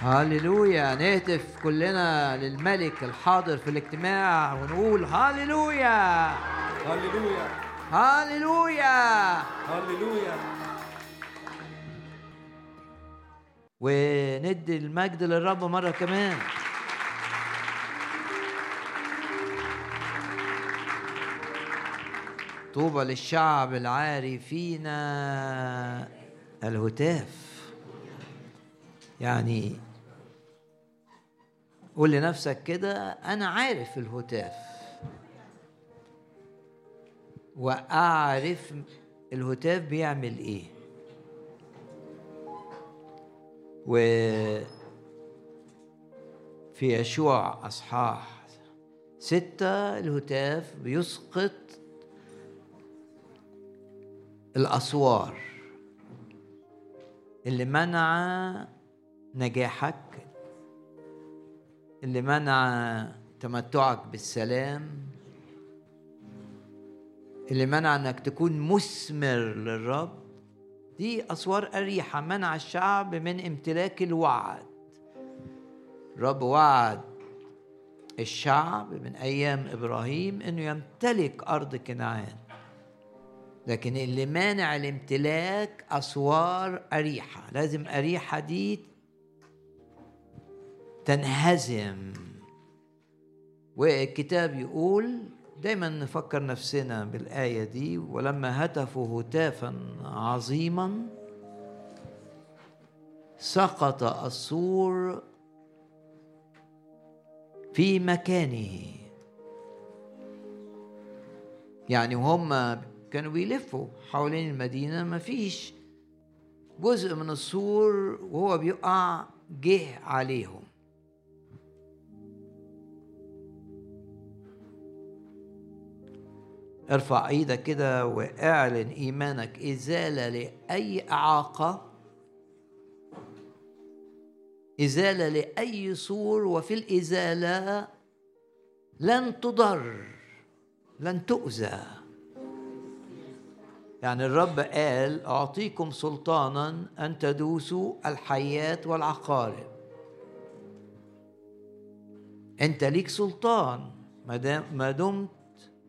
هاليلويا نهتف كلنا للملك الحاضر في الاجتماع ونقول هاليلويا. هللويا هاليلويا. هللويا وندي المجد للرب مرة كمان. طوبى للشعب العاري فينا الهتاف. يعني قول لنفسك كده أنا عارف الهتاف وأعرف الهتاف بيعمل إيه. و في يشوع أصحاح ستة الهتاف بيسقط الأسوار اللي منع نجاحك اللي منع تمتعك بالسلام اللي منع إنك تكون مثمر للرب دي أسوار أريحة. منع الشعب من امتلاك الوعد. الرب وعد الشعب من أيام إبراهيم إنه يمتلك أرض كنعان. لكن اللي مانع الامتلاك أسوار أريحة. لازم أريحة دي تنهزم. والكتاب يقول دايما نفكر نفسنا بالآية دي ولما هتفوا هتافا عظيما سقط السور في مكانه. يعني وهم كانوا بيلفوا حوالين المدينة ما فيش جزء من السور وهو بيقع جه عليهم. ارفع إيدك كده واعلن ايمانك ازالة لأي اعاقة. ازالة لأي سور وفي الازالة لن تضر لن تؤذى. يعني الرب قال اعطيكم سلطانا ان تدوسوا الحيات والعقارب. انت ليك سلطان ما دمت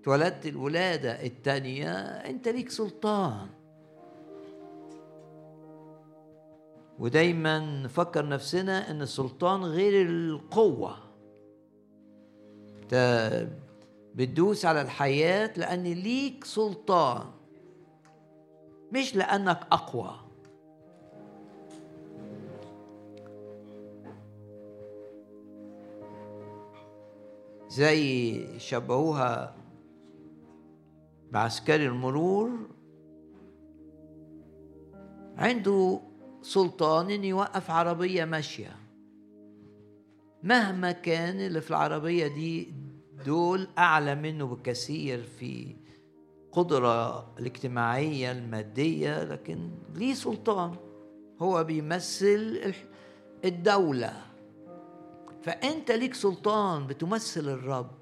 اتولدت الولادة التانية أنت ليك سلطان. ودايما نفكر نفسنا إن السلطان غير القوة. أنت بتدوس على الحياة لأن ليك سلطان مش لأنك أقوى. زي شبهوها بعسكري المرور عنده سلطان ان يوقف عربية ماشية. مهما كان اللي في العربية دي دول أعلى منه بكثير في قدرة الاجتماعية المادية لكن ليه سلطان؟ هو بيمثل الدولة. فأنت ليك سلطان بتمثل الرب.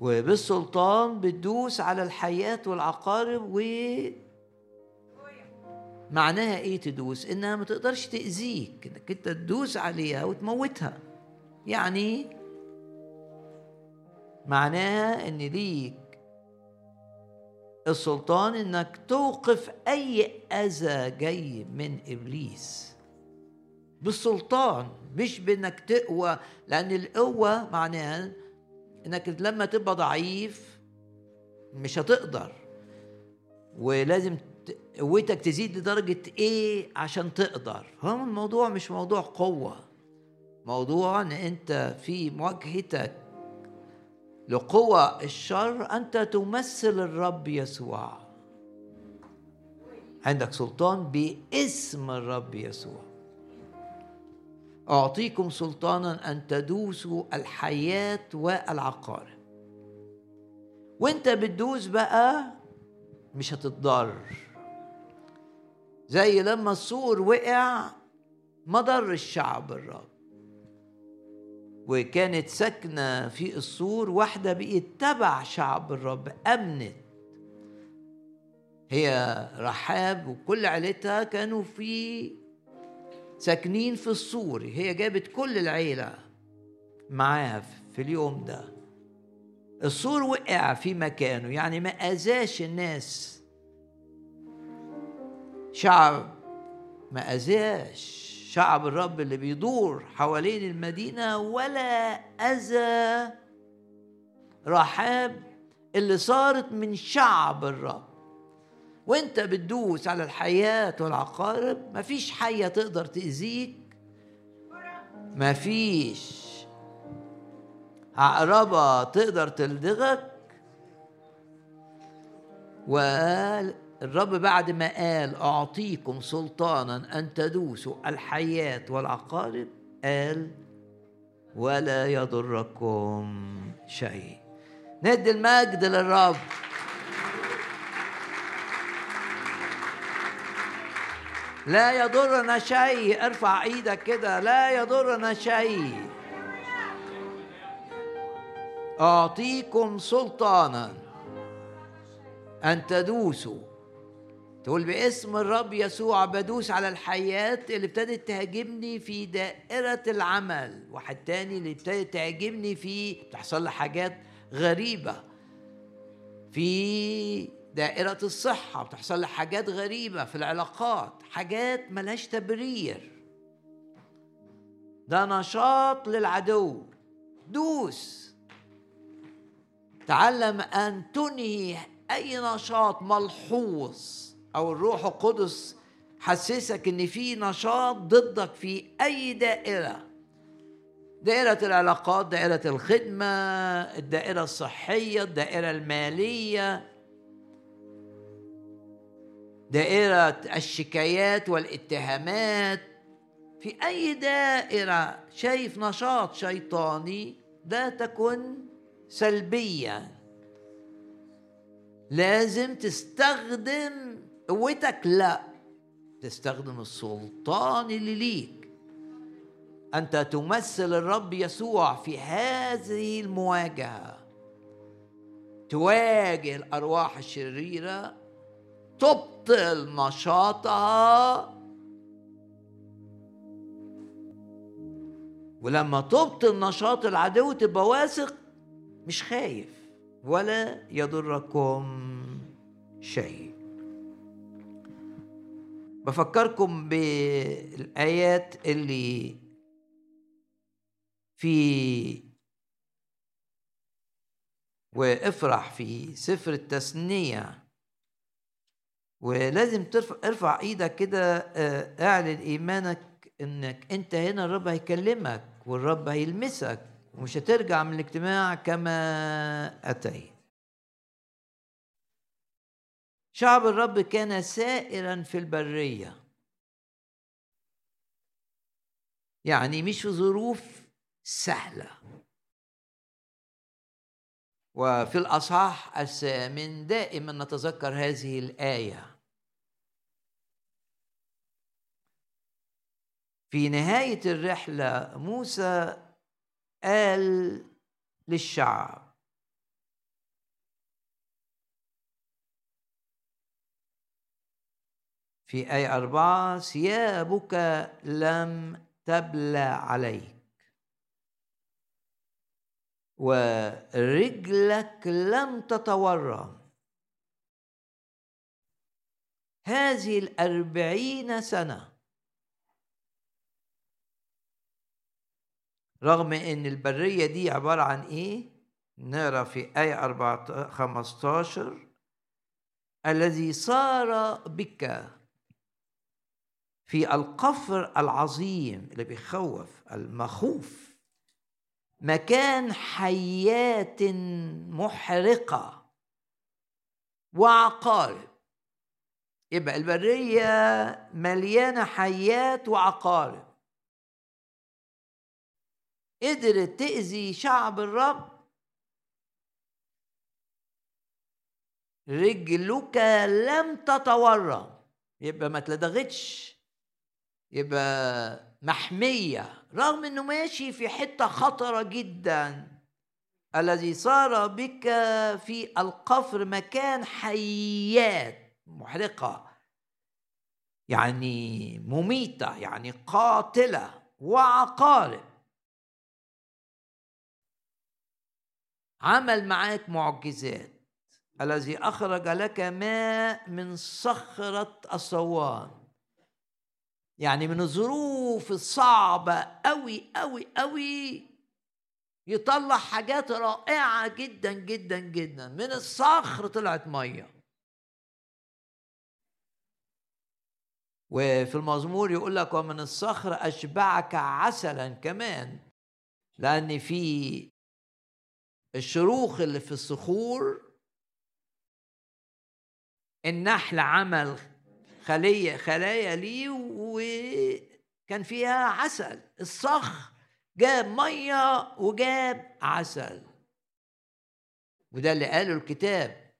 وبالسلطان بتدوس على الحياة والعقارب و معناها إيه تدوس؟ إنها ما تقدرش تأذيك إنك أنت تدوس عليها وتموتها. يعني معناها إن ليك السلطان إنك توقف أي أذى جاي من إبليس. بالسلطان مش بإنك تقوى لأن القوة معناها إنك لما تبقى ضعيف مش هتقدر. ولازم قوتك تزيد لدرجة إيه عشان تقدر. هو الموضوع مش موضوع قوة. موضوع إن أنت في مواجهتك لقوى الشر أنت تمثل الرب يسوع. عندك سلطان باسم الرب يسوع. أعطيكم سلطانا أن تدوسوا الحياة والعقارب وأنت بتدوس بقى مش هتتضر زي لما السور وقع ما ضر الشعب الرب. وكانت ساكنة في السور واحدة بقت تبع شعب الرب أمنت. هي رحاب وكل عيلتها كانوا في ساكنين في السور. هي جابت كل العيلة معاها في اليوم ده. السور وقع في مكانه يعني ما أذاش الناس. شعب ما أذاش. شعب الرب اللي بيدور حوالين المدينة ولا أذى. رحاب اللي صارت من شعب الرب. وانت بتدوس على الحياة والعقارب مفيش حية تقدر تأذيك. مفيش. عقربة تقدر تلدغك. وقال الرب بعد ما قال أعطيكم سلطانا أن تدوسوا الحياة والعقارب قال ولا يضركم شيء. ندي المجد للرب. لا يضرنا شيء. ارفع إيدك كده. لا يضرنا شيء. اعطيكم سلطانا ان تدوسوا. تقول باسم الرب يسوع بدوس على الحياة اللي ابتدت تهاجمني في دائرة العمل. واحد تاني اللي ابتدت تهاجمني في بتحصل لي حاجات غريبة. في دائرة الصحة بتحصل لي حاجات غريبة في العلاقات حاجات ملهاش تبرير. ده نشاط للعدو. دوس. تعلم أن تنهي أي نشاط ملحوظ أو الروح القدس حسسك إن في نشاط ضدك في أي دائرة. دائرة العلاقات دائرة الخدمة الدائرة الصحية الدائرة المالية. دائرة الشكايات والاتهامات. في أي دائرة شايف نشاط شيطاني لا تكن سلبيا. لازم تستخدم قوتك. لا تستخدم السلطان اللي ليك. أنت تمثل الرب يسوع في هذه المواجهة. تواجه الأرواح الشريرة. تبطل نشاطها. ولما تبطل نشاط العدو تبقى واثق مش خايف ولا يضركم شيء. بفكركم بالآيات اللي في وافرح في سفر التثنية. ولازم ترفع ارفع إيدك كده آه، اعلن ايمانك انك انت هنا الرب هيكلمك والرب هيلمسك ومش هترجع من الاجتماع كما اتيت. شعب الرب كان سائرا في البرية. يعني مش في ظروف سهلة. وفي الأصحاح الثامن دائما نتذكر هذه الآية. في نهاية الرحلة موسى قال للشعب في آية أربعة ثيابك لم تبلى عليك. ورجلك لم تتورم. هذه الأربعين سنة. رغم إن البرية دي عبارة عن إيه؟ نرى في آية 15 الذي صار بك في القفر العظيم اللي بيخوف المخوف. مكان حيات محرقة وعقارب. يبقى البرية مليانة حيات وعقارب. قدرت تأذي شعب الرب. رجلك لم تتورم. يبقى ما تلدغتش. يبقى محمية رغم إنه ماشي في حتة خطرة جدا. الذي صار بك في القفر مكان حيات محرقة يعني مميتة يعني قاتلة وعقارب. عمل معاك معجزات. الذي أخرج لك ماء من صخرة الصوان. يعني من الظروف الصعبة أوي أوي أوي يطلع حاجات رائعة جدا جدا جدا. من الصخر طلعت مية. وفي المزمور يقول لك ومن الصخر أشبعك عسلا كمان لأن في الشروخ اللي في الصخور النحل عمل خلية خلايا ليه وكان فيها عسل. الصخر جاب مية وجاب عسل. وده اللي قاله الكتاب.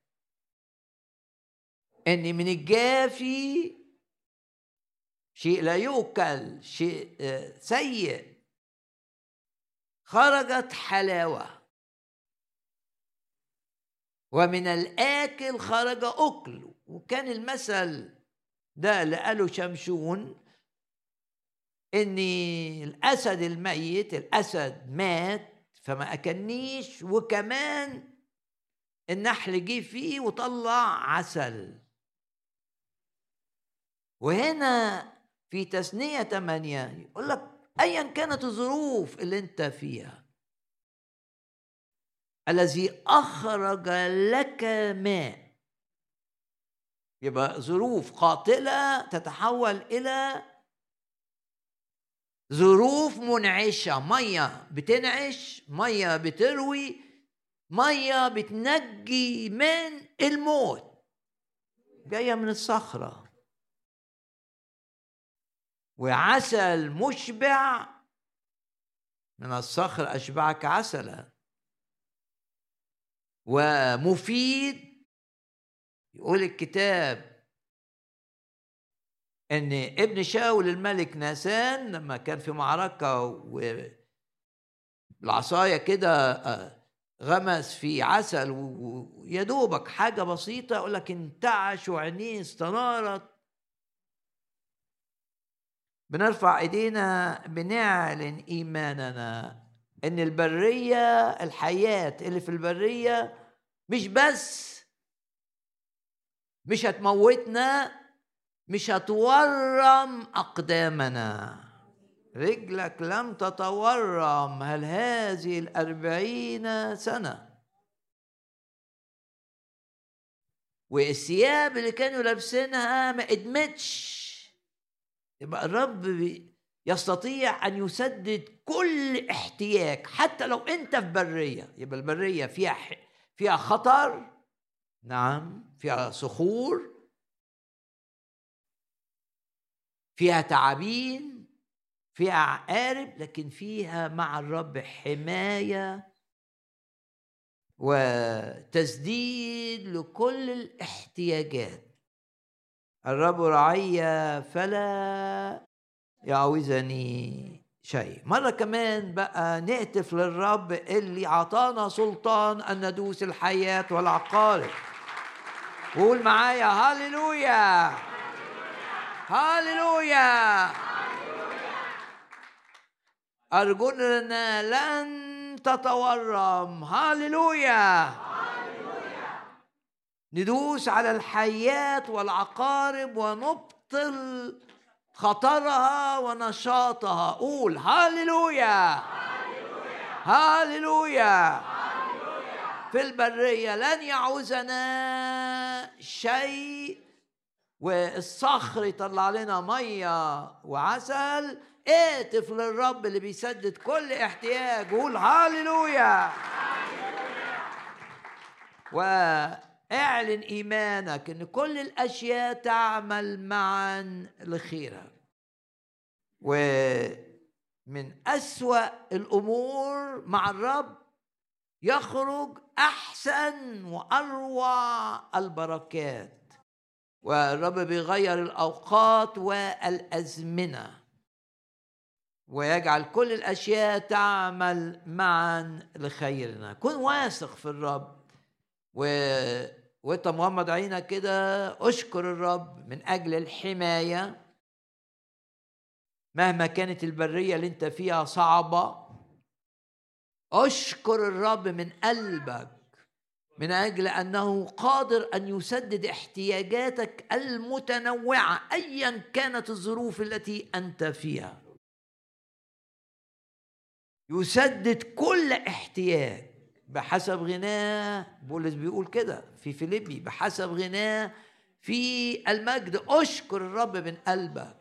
إن من الجافي شيء لا يؤكل شيء آه، سيء. خرجت حلاوة. ومن الآكل خرج أكل. وكان المثل ده اللي قاله شمشون ان الأسد الميت الأسد مات فما اكلنيش وكمان النحل جه فيه وطلع عسل. وهنا في تثنية ثمانية يقول لك أيا كانت الظروف اللي أنت فيها. الذي أخرج لك ماء. يبقى ظروف قاتلة تتحول إلى ظروف منعشة. مية بتنعش مية بتروي مية بتنجي من الموت. جاية من الصخرة. وعسل مشبع من الصخر أشبعك عسلا. ومفيد يقول الكتاب إن ابن شاول الملك ناسان لما كان في معركة والعصاية كده آه، غمس في عسل ويا دوبك حاجة بسيطة يقول لك انتعش وعينيه استنارت. بنرفع إيدينا بنعلن إيماننا إن البرية الحياة اللي في البرية مش بس مش هتموتنا مش هتورم أقدامنا. رجلك لم تتورم. هل هذه الأربعين سنة؟ والثياب اللي كانوا لابسينها ما إدمتش. يبقى الرب يستطيع أن يسدد كل احتياج حتى لو أنت في برية. يبقى البرية فيها فيها خطر نعم فيها صخور فيها تعابين فيها عقارب لكن فيها مع الرب حماية وتسديد لكل الاحتياجات. الرب رعي فلا يعوزني شيء. مرة كمان بقى نهتف للرب اللي عطانا سلطان أن ندوس الحياة والعقارب. قول معايا هاليلويا هاليلويا أرجلنا لن تتورم. هاليلويا ندوس على الحيات والعقارب ونبطل خطرها ونشاطها. قول هاليلويا هاليلويا في البرية لن يعوزنا شيء والصخر يطلع لنا مية وعسل. اهتف للرب اللي بيسدد كل احتياج قول هاليلويا. واعلن إيمانك إن كل الأشياء تعمل معا لخيرك ومن أسوأ الأمور مع الرب يخرج أحسن وأروع البركات. والرب بيغير الأوقات والأزمنة ويجعل كل الأشياء تعمل معا لخيرنا. كن واثق في الرب. وانت مغمض عينك كده اشكر الرب من أجل الحماية. مهما كانت البرية اللي انت فيها صعبة أشكر الرب من قلبك من أجل أنه قادر أن يسدد احتياجاتك المتنوعة ايا كانت الظروف التي أنت فيها. يسدد كل احتياج. بحسب غناه بولس بيقول كده في فيليبي بحسب غناه في المجد. أشكر الرب من قلبك.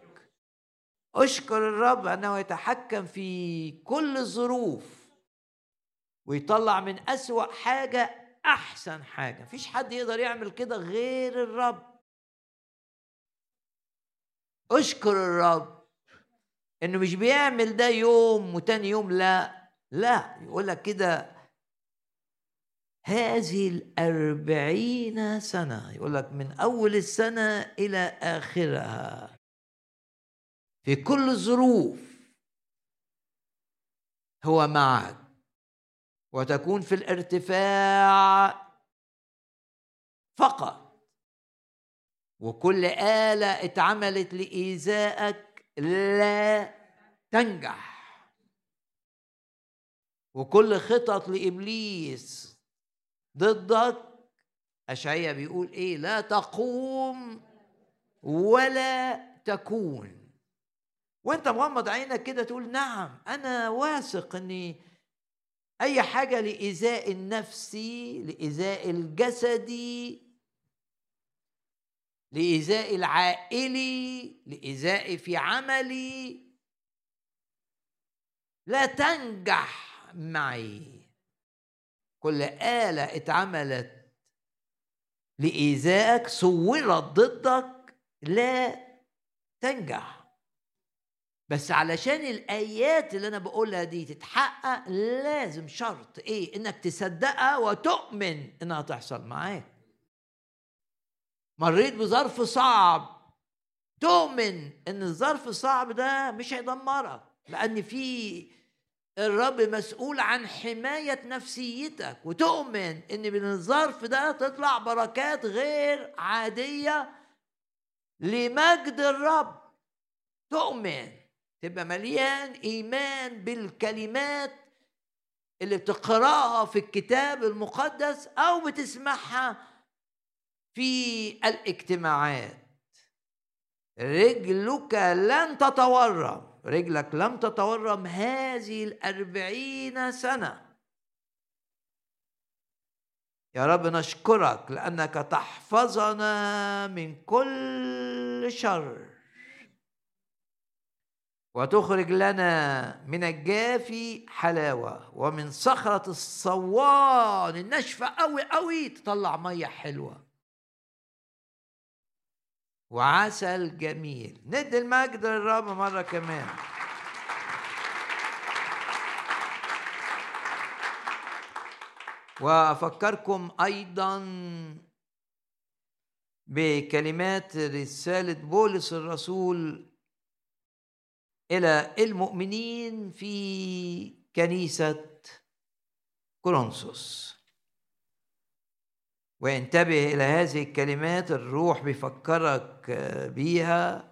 أشكر الرب أنه يتحكم في كل الظروف. ويطلع من أسوأ حاجة أحسن حاجة. مفيش حد يقدر يعمل كده غير الرب. أشكر الرب إنه مش بيعمل ده يوم وتاني يوم لا لا يقول لك كده هذه الأربعين سنة يقول لك من أول السنة إلى آخرها. في كل الظروف هو معك. وتكون في الارتفاع فقط. وكل آلة اتعملت لإيذائك لا تنجح. وكل خطط لإبليس ضدك أشعية بيقول إيه لا تقوم ولا تكون. وأنت مغمض عينك كده تقول نعم أنا واثق إني أي حاجة لايذاء النفسي لايذاء الجسدي لايذاء العائلي لايذاء في عملي. لا تنجح معي. كل آلة اتعملت لإيذائك صورت ضدك لا تنجح. بس علشان الآيات اللي أنا بقولها دي تتحقق لازم شرط إيه؟ إنك تصدقها وتؤمن إنها تحصل معاك. مريت بظرف صعب. تؤمن إن الظرف الصعب ده مش هيدمرك لأن في الرب مسؤول عن حماية نفسيتك. وتؤمن إن من الظرف ده تطلع بركات غير عادية لمجد الرب. تؤمن تبقى مليان إيمان بالكلمات اللي بتقراها في الكتاب المقدس أو بتسمعها في الاجتماعات. رجلك لن تتورم. رجلك لم تتورم هذه الأربعين سنة. يا رب نشكرك لأنك تحفظنا من كل شر. وتخرج لنا من الجافي حلاوة ومن صخرة الصوان. الناشفة أوي أوي تطلع مية حلوة. وعسل جميل. ندي المجد للرب مرة كمان. وأفكركم أيضا بكلمات رسالة بولس الرسول إلى المؤمنين في كنيسة كورنثوس. وانتبه إلى هذه الكلمات الروح بيفكرك بيها.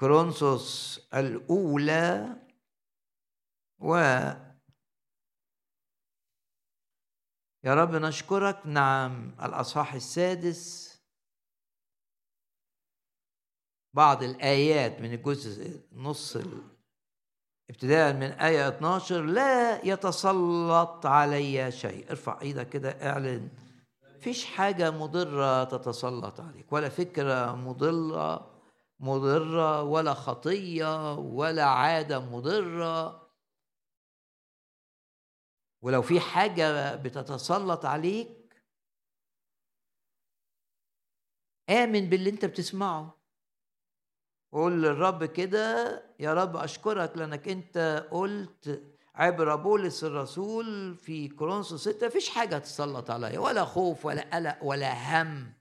كرونسوس الأولى و يا رب نشكرك. نعم الأصحاح السادس. بعض الآيات من الجزء نص ابتداء من آية 12 لا يتسلط علي شيء. ارفع إيدك كده اعلن. فيش حاجة مضرة تتسلط عليك ولا فكرة مضرة مضرة ولا خطية ولا عادة مضرة. ولو في حاجة بتتسلط عليك آمن باللي أنت بتسمعه. قول للرب كده يا رب أشكرك لأنك أنت قلت عبر بولس الرسول في كورنثوس 6 مفيش حاجة تسلط عليا ولا خوف ولا قلق ولا هم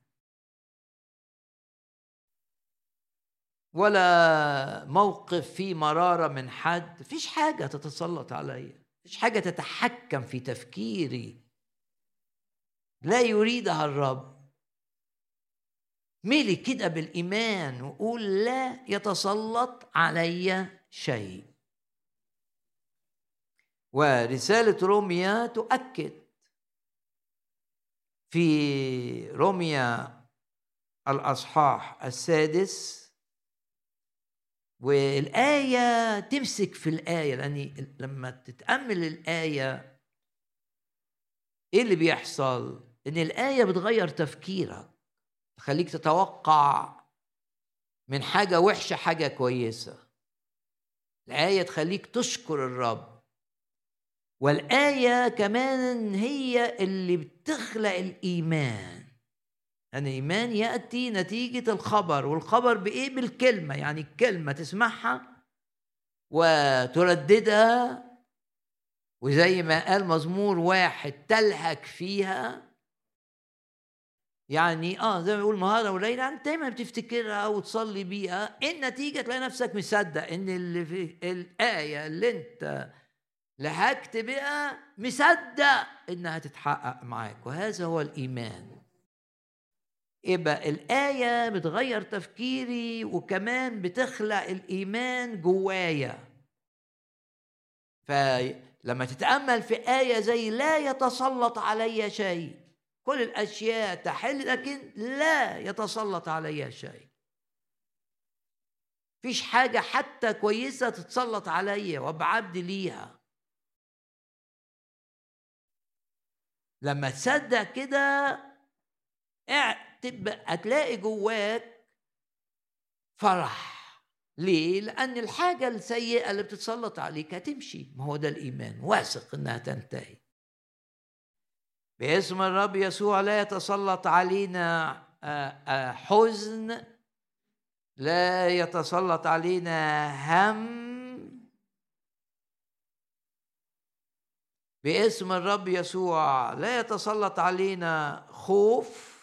ولا موقف فيه مرارة من حد مفيش حاجة تتسلط عليا مفيش حاجة تتحكم في تفكيري. لا يريدها الرب. ملي كده بالإيمان وقول لا يتسلط علي شيء. ورسالة روميا تؤكد. في روميا الأصحاح السادس والآية تمسك في الآية لأن لما تتأمل الآية إيه اللي بيحصل؟ إن الآية بتغير تفكيرك. تخليك تتوقع من حاجة وحشة حاجة كويسة. الآية تخليك تشكر الرب. والآية كمان هي اللي بتخلق الإيمان. أن الإيمان يأتي نتيجة الخبر والخبر بإيه؟ بالكلمة. يعني الكلمة تسمعها وترددها وزي ما قال مزمور واحد تلهك فيها يعني آه زي ما بيقول نهارا وليلة أنت دايما بتفتكرها وتصلي بيها النتيجة تلاقي نفسك مصدق إن اللي في الآية اللي أنت لهكت بها مصدق إنها تتحقق معاك وهذا هو الإيمان. يبقى الآية بتغير تفكيري وكمان بتخلق الإيمان جوايا. فلما تتأمل في آية زي لا يتسلط علي شيء كل الأشياء تحل لكن لا يتسلط علي شيء. فيش حاجة حتى كويسة تتسلط عليا وابعد ليها. لما تصدق كده هتلاقي جواك فرح. ليه؟ لأن الحاجة السيئة اللي بتتسلط عليك هتمشي. ما هو ده الإيمان. واثق إنها تنتهي. باسم الرب يسوع لا يتسلط علينا آه، آه، حزن لا يتسلط علينا هم. باسم الرب يسوع لا يتسلط علينا خوف.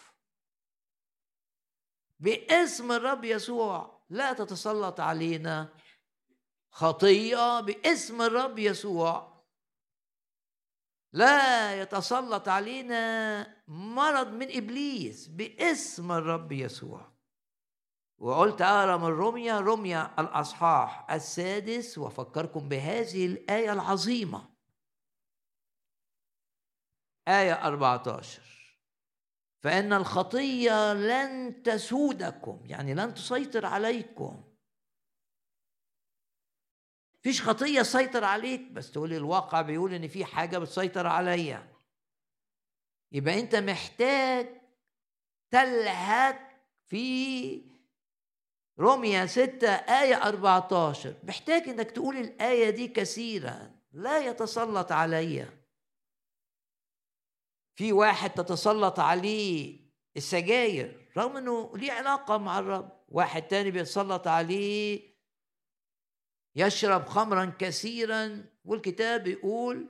باسم الرب يسوع لا تتسلط علينا خطيه باسم الرب يسوع لا يتسلط علينا مرض من إبليس باسم الرب يسوع. وقلت أقرأ من روميا روميا الأصحاح السادس وأفكركم بهذه الآية العظيمة. آية 14 فإن الخطية لن تسودكم يعني لن تسيطر عليكم. فيش خطية تسيطر عليك بس تقول الواقع بيقول إن في حاجة بتسيطر عليا. يبقى أنت محتاج تلهك في روميا 6 آية 14 محتاج إنك تقول الآية دي كثيرا. لا يتسلط علي. في واحد تتسلط عليه السجاير رغم إنه ليه علاقة مع الرب. واحد تاني بيتسلط عليه يشرب خمرا كثيرا والكتاب يقول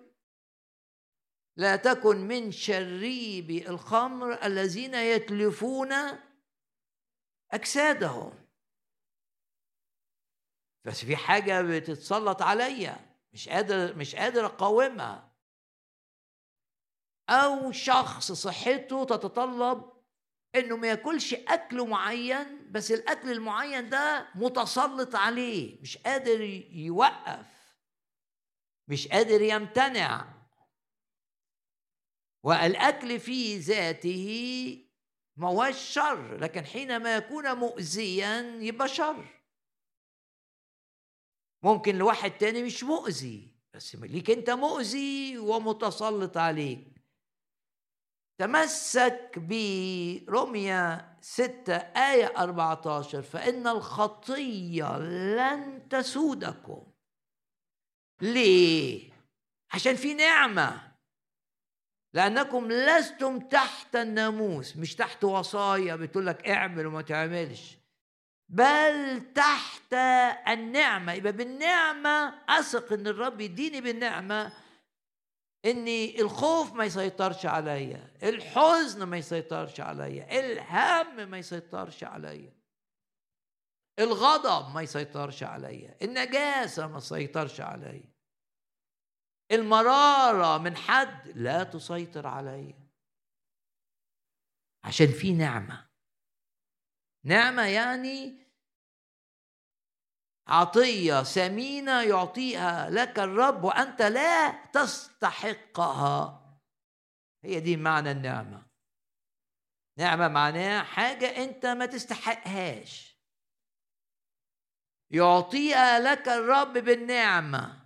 لا تكن من شريبي الخمر الذين يتلفون أجسادهم. بس في حاجة بتتسلط عليا مش قادر مش قادر أقاومها. أو شخص صحته تتطلب إنه ما يأكلش أكل معين بس الأكل المعين ده متسلط عليه مش قادر يوقف مش قادر يمتنع. والأكل في ذاته ما هوش شر لكن حينما يكون مؤذيا يبقى شر. ممكن لواحد تاني مش مؤذي بس ليك أنت مؤذي ومتسلط عليك. تمسك برمية ستة آية 14 فإن الخطية لن تسودكم. ليه؟ عشان في نعمة. لأنكم لستم تحت الناموس مش تحت وصايا بتقول لك اعمل وما تعملش بل تحت النعمة. يبقى بالنعمة أثق إن الرب يديني بالنعمة ان الخوف ما يسيطرش عليا الحزن ما يسيطرش عليا الهم ما يسيطرش عليا الغضب ما يسيطرش عليا النجاسة ما تسيطرش عليا المرارة من حد لا تسيطر عليا. عشان في نعمة. نعمة يعني عطية ثمينة يعطيها لك الرب وأنت لا تستحقها. هي دي معنى النعمة. نعمة معناها حاجة أنت ما تستحقهاش. يعطيها لك الرب بالنعمة.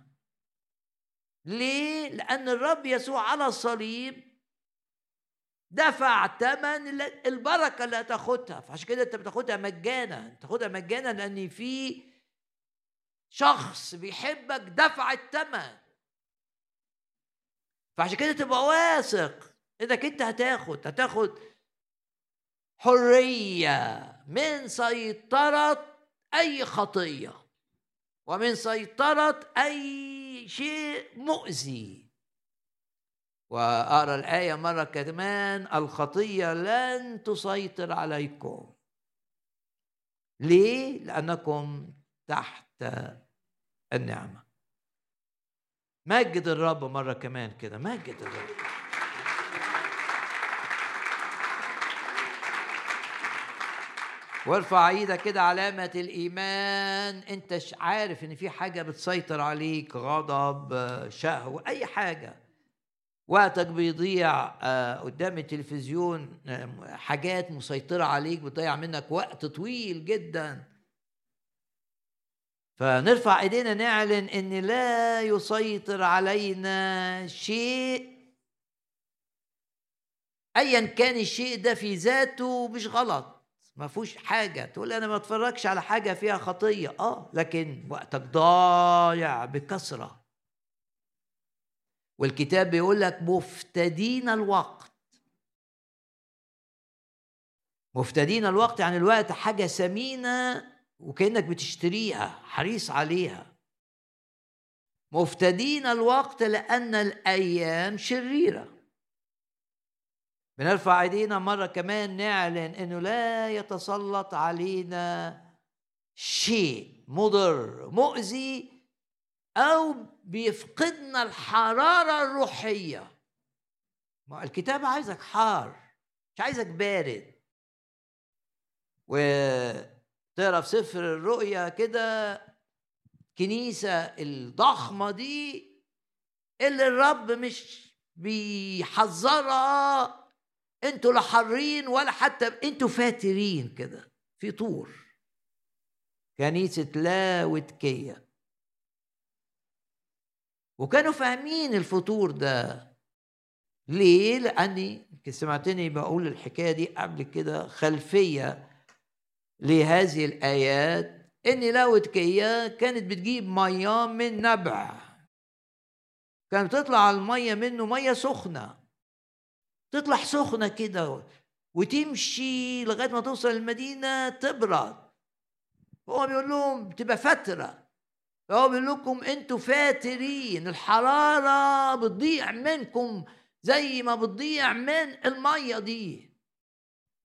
ليه؟ لأن الرب يسوع على الصليب دفع ثمن البركة اللي هتاخدها فعشان كده أنت بتاخدها مجانا. تاخدها مجانا لأن في شخص بيحبك دفع الثمن فعشان كده تبقى واثق إنك أنت هتاخد هتاخد حرية من سيطرة أي خطية ومن سيطرة أي شيء مؤذي. وأقرأ الآية مرة كمان الخطية لن تسيطر عليكم. ليه؟ لأنكم تحت النعمة. مجد الرب مرة كمان كده مجد الرب وارفع إيدك كده علامة الإيمان. أنت عارف إن في حاجة بتسيطر عليك غضب شهوة أي حاجة. وقتك بيضيع آه، قدام التلفزيون آه، حاجات مسيطرة عليك بتضيع منك وقت طويل جدا. فنرفع إيدينا نعلن إن لا يسيطر علينا شيء. ايا كان الشيء ده في ذاته مش غلط ما فيهوش حاجة. تقول أنا ما أتفرجش على حاجة فيها خطية. آه لكن وقتك ضايع بكثرة. والكتاب بيقول لك مفتدين الوقت. مفتدين الوقت يعني الوقت حاجة ثمينة وكأنك بتشتريها حريص عليها. مفتدين الوقت لأن الأيام شريرة. بنرفع إيدينا مرة كمان نعلن إنه لا يتسلط علينا شيء مضر مؤذي أو بيفقدنا الحرارة الروحية. ما الكتاب عايزك حار مش عايزك بارد. وتقرا في سفر الرؤيا كده؟ كنيسة الضخمة دي اللي الرب مش بيحذرها. أنتوا لا حارين ولا حتى أنتوا فاترين كده في طور. كنيسة لاوتكية وكانوا فاهمين الفطور ده. ليه؟ لأني سمعتني بقول الحكاية دي قبل كده خلفية. لهذه الآيات إن لاوتكية كانت بتجيب مياه من نبع. كانت تطلع المية منه مية سخنة. تطلع سخنة كده وتمشي لغاية ما توصل المدينة تبرد. هو بيقول لهم تبقى فترة. فهو بيقول لكم أنتوا فاترين. الحرارة بتضيع منكم زي ما بتضيع من المية دي.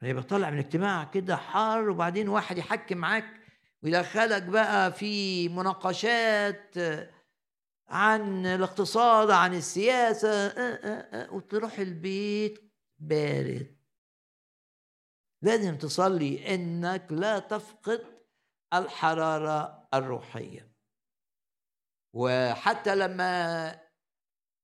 يبقى طالع من اجتماع كده حار وبعدين واحد يحكي معاك ويدخلك بقى في مناقشات عن الاقتصاد عن السياسة آه، آه، آه، وتروح البيت بارد. لازم تصلي إنك لا تفقد الحرارة الروحية. وحتى لما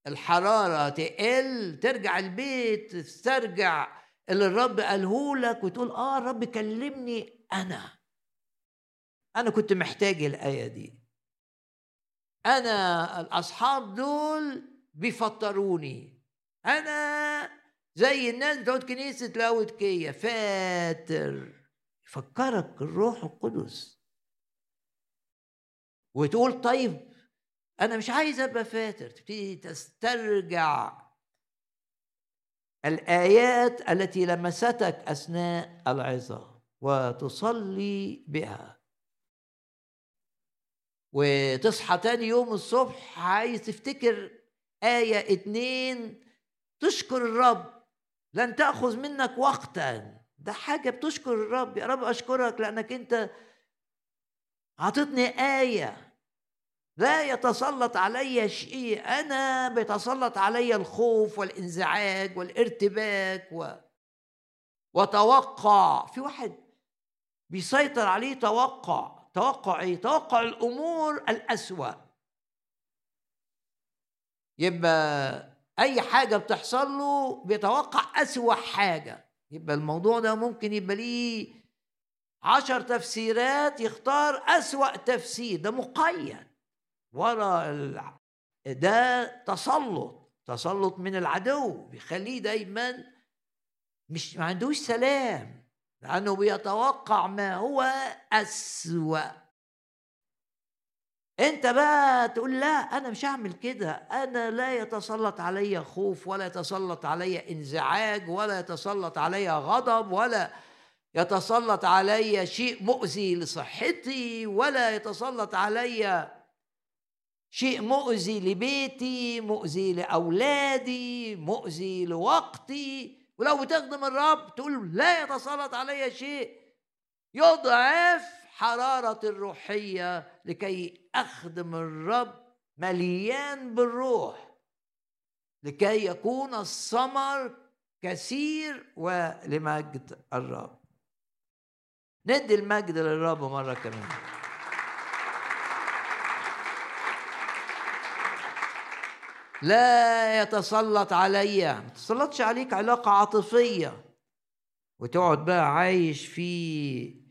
الحرارة تقل ترجع البيت تسترجع اللي الرب قاله لك وتقول آه الرب كلمني أنا. أنا كنت محتاج الآية دي. أنا الأصحاب دول بيفطروني. أنا زي الناس بتقعد كنيسة لاودكيه فاتر يفكرك الروح القدس. وتقول طيب أنا مش عايز أبقى فاتر. تبتدي تسترجع الآيات التي لمستك أثناء العظة وتصلي بها. وتصحى تاني يوم الصبح عايز تفتكر آية اتنين تشكر الرب لن تأخذ منك وقتا. ده حاجة بتشكر الرب. يا رب أشكرك لأنك أنت عطتني آية لا يتسلط علي شيء. أنا بيتسلط علي الخوف والإنزعاج والارتباك و... وتوقع. في واحد بيسيطر عليه توقع. توقع إيه؟ توقع الأمور الأسوأ. يبقى أي حاجة بتحصل له بيتوقع أسوأ حاجة. يبقى الموضوع ده ممكن يبقى ليه عشر تفسيرات يختار أسوأ تفسير. ده مقيد. ورا ده تسلط تسلط من العدو بيخليه دايما مش ما عندوش سلام لأنه بيتوقع ما هو أسوأ. أنت بقى تقول لا أنا مش هعمل كده أنا لا يتسلط علي خوف ولا يتسلط علي انزعاج ولا يتسلط علي غضب ولا يتسلط علي شيء مؤذي لصحتي ولا يتسلط علي شيء مؤذي لبيتي مؤذي لأولادي مؤذي لوقتي. ولو بتخدم الرب تقول لا يتسلط علي شيء. يضعف حرارة الروحية لكي أخدم الرب مليان بالروح. لكي يكون الثمر كثير ولمجد الرب. ندي المجد للرب مرة كمان. لا يتسلط عليا ما تسلطش عليك علاقة عاطفية. وتقعد بقى عايش في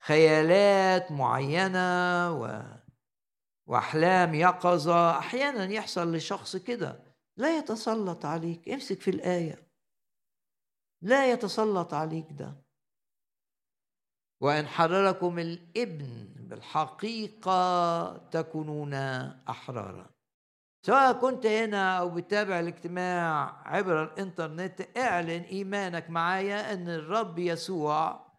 خيالات معينة و... وأحلام يقظة. أحيانا يحصل لشخص كده لا يتسلط عليك. امسك في الآية. لا يتسلط عليك ده. وإن حرركم الإبن بالحقيقة تكونون أحرارا. سواء كنت هنا أو بتابع الاجتماع عبر الإنترنت اعلن إيمانك معايا أن الرب يسوع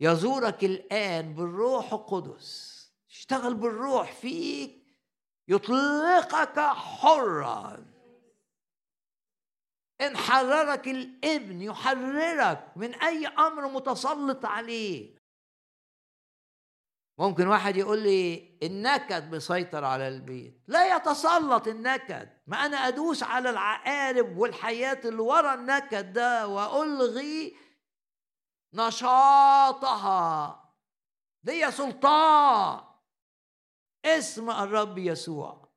يزورك الآن بالروح القدس. اشتغل بالروح فيك يطلقك حرا. ان حررك الابن يحررك من أي أمر متسلط عليه ممكن واحد يقول لي النكد مسيطر على البيت. لا يتسلط النكد ما أنا أدوس على العقارب والحياة اللي ورا النكد ده وألغي نشاطها. لي سلطان. اسم الرب يسوع.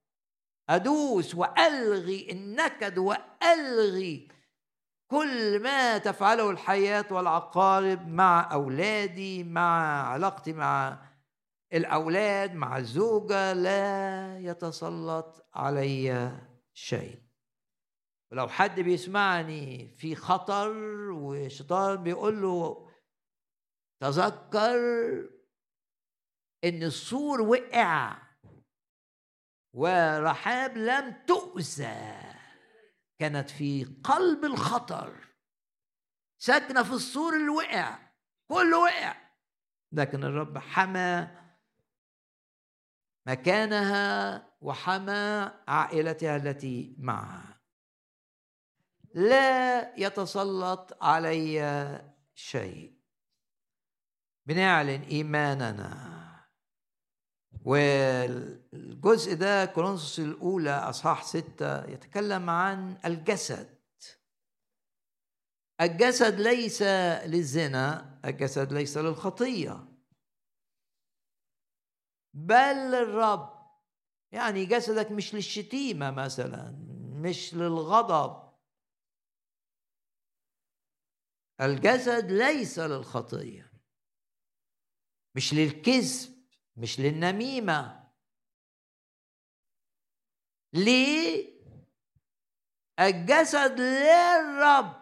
أدوس وألغي النكد وألغي كل ما تفعله الحياة والعقارب مع أولادي مع علاقتي مع الأولاد مع الزوجة لا يتسلط علي شيء. ولو حد بيسمعني في خطر وشيطان بيقول له تذكر إن السور وقع ورحاب لم تؤذى كانت في قلب الخطر. ساكنة في السور اللي وقع كله وقع. لكن الرب حمى مكانها وحمى عائلتها التي معها. لا يتسلط علي شيء. بنعلن إيماننا. والجزء ده كورنثوس الأولى أصحاح ستة يتكلم عن الجسد. الجسد ليس للزنا الجسد ليس للخطية. بل للرب يعني جسدك مش للشتيمة مثلا مش للغضب. الجسد ليس للخطية. مش للكذب مش للنميمة. ليه؟ الجسد للرب.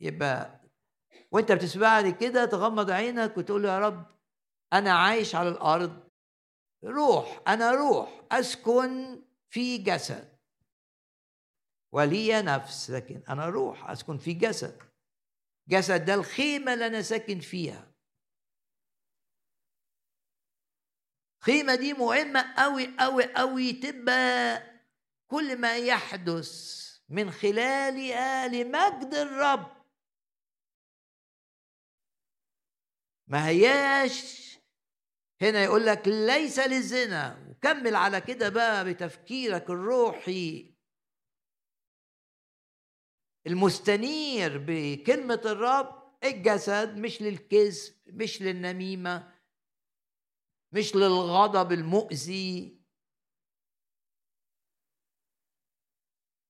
يبقى وانت بتسمعني كده تغمض عينك وتقول يا رب أنا عايش على الأرض. روح أنا روح أسكن في جسد. ولي نفس لكن أنا روح أسكن في جسد. جسد ده الخيمة اللي أنا ساكن فيها. الخيمة دي مهمة أوي أوي أوي تبقى كل ما يحدث من خلالها لمجد الرب. ما هياش هنا يقول لك ليس للزنا. وكمل على كده بقى بتفكيرك الروحي. المستنير بكلمة الرب الجسد مش للكذب مش للنميمة مش للغضب المؤذي.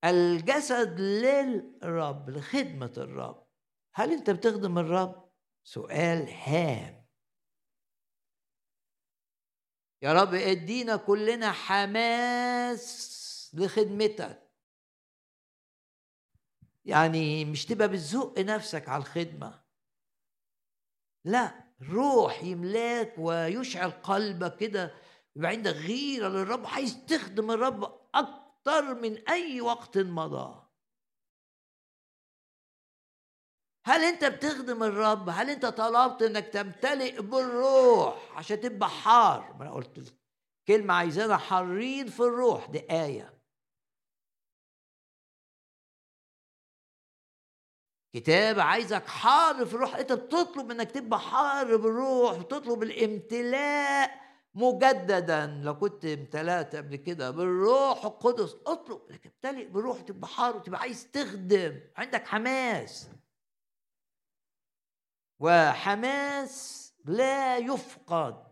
الجسد للرب لخدمة الرب. هل أنت بتخدم الرب؟ سؤال هام. يا رب ادينا كلنا حماس لخدمتك. يعني مش تبقى بتزق نفسك على الخدمة. لا روح يملاك ويشعل قلبك كده يبقى عندك غيرة للرب عايز تخدم الرب أكتر من أي وقت مضى. هل انت بتخدم الرب؟ هل انت طلبت انك تمتلئ بالروح عشان تبقى حار؟ ما أنا قلت كلمة عايزانا حارين في الروح. دي إيه كتاب عايزك حار في الروح. انت بتطلب انك تبقى حار بالروح بتطلب الامتلاء مجددا. لو كنت امتلأت قبل كده بالروح القدس اطلب انك تمتلئ بالروح تبقى حار وتبقى عايز تخدم. عندك حماس. وحماس لا يفقد.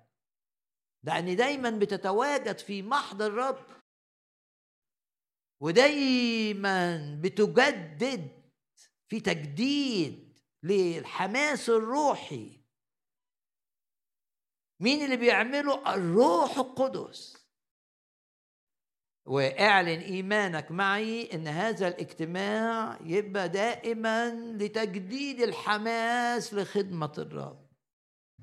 لأن دايما بتتواجد في محضر الرب ودايما بتجدد في تجديد للحماس الروحي. مين اللي بيعمله؟ الروح القدس. واعلن إيمانك معي إن هذا الاجتماع يبقى دائما لتجديد الحماس لخدمة الرب.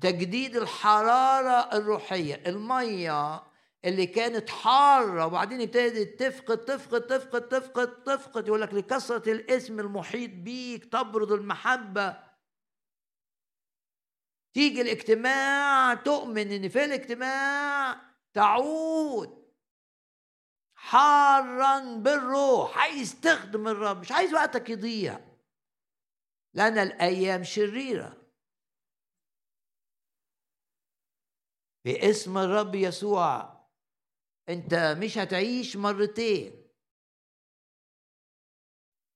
تجديد الحرارة الروحية المية اللي كانت حارة وبعدين ابتدت تفقد تفقد تفقد تفقد تفقد. يقول لك لكثرة الاسم المحيط بيك تبرد المحبة. تيجي الاجتماع تؤمن إن في الاجتماع تعود. حارا بالروح عايز تخدم الرب مش عايز وقتك يضيع. لأن الأيام شريرة. باسم الرب يسوع أنت مش هتعيش مرتين.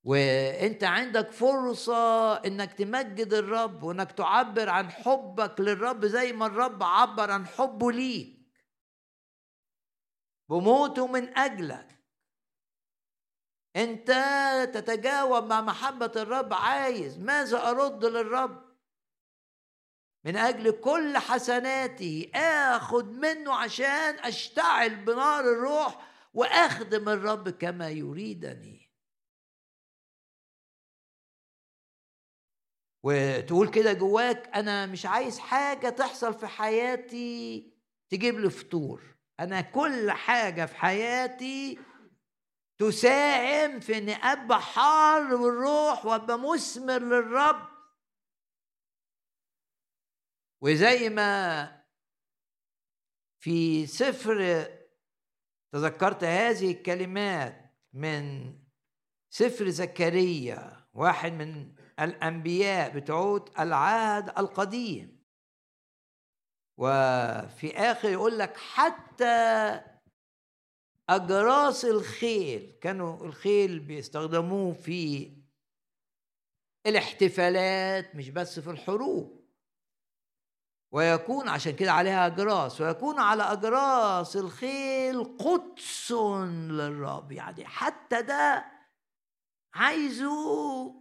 وأنت عندك فرصة إنك تمجد الرب وإنك تعبر عن حبك للرب زي ما الرب عبر عن حبه ليك. بموته من أجلك. أنت تتجاوب مع محبة الرب عايز. ماذا أرد للرب؟ من أجل كل حسناتي اخد منه عشان أشتعل بنار الروح وأخدم الرب كما يريدني. وتقول كده جواك أنا مش عايز حاجة تحصل في حياتي تجيب لي فطور. أنا كل حاجة في حياتي تساهم في إني أبقى حار بالروح وأبقى مثمر للرب. وزي ما في سفر تذكرت هذه الكلمات من سفر زكريا واحد من الأنبياء بتوع العهد القديم. وفي آخر يقول لك حتى أجراس الخيل كانوا الخيل بيستخدموه في الاحتفالات مش بس في الحروب. ويكون عشان كده عليها أجراس ويكون على أجراس الخيل قدس للرب. يعني حتى ده عايزه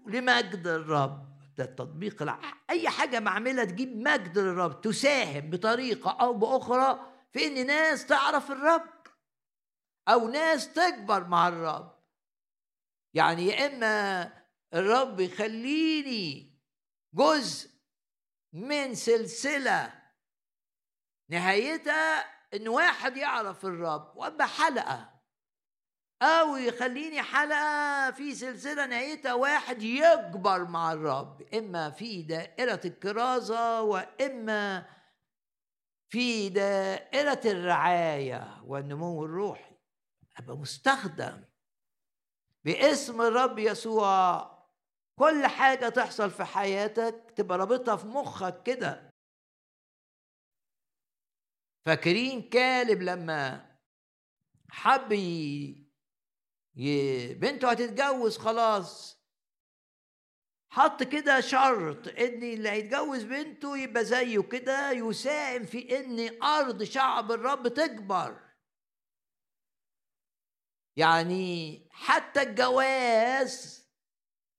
لمجد الرب. ده التطبيق لا أي حاجة بعملها تجيب مجد للرب تساهم بطريقة أو بأخرى في إن ناس تعرف الرب أو ناس تكبر مع الرب. يعني يا إما الرب يخليني جزء من سلسلة نهايتها إن واحد يعرف الرب وأبقى حلقة. أو يخليني حلقة في سلسلة نهايتها واحد يكبر مع الرب إما في دائرة الكرازة وإما في دائرة الرعاية والنمو الروحي. أبقى مستخدم باسم الرب يسوع. كل حاجة تحصل في حياتك تبقى رابطها في مخك كده. فاكرين كالب لما حب بنته هتتجوز خلاص. حط كده شرط إن اللي هيتجوز بنته يبقى زيه كده يساهم في إن أرض شعب الرب تكبر. يعني حتى الجواز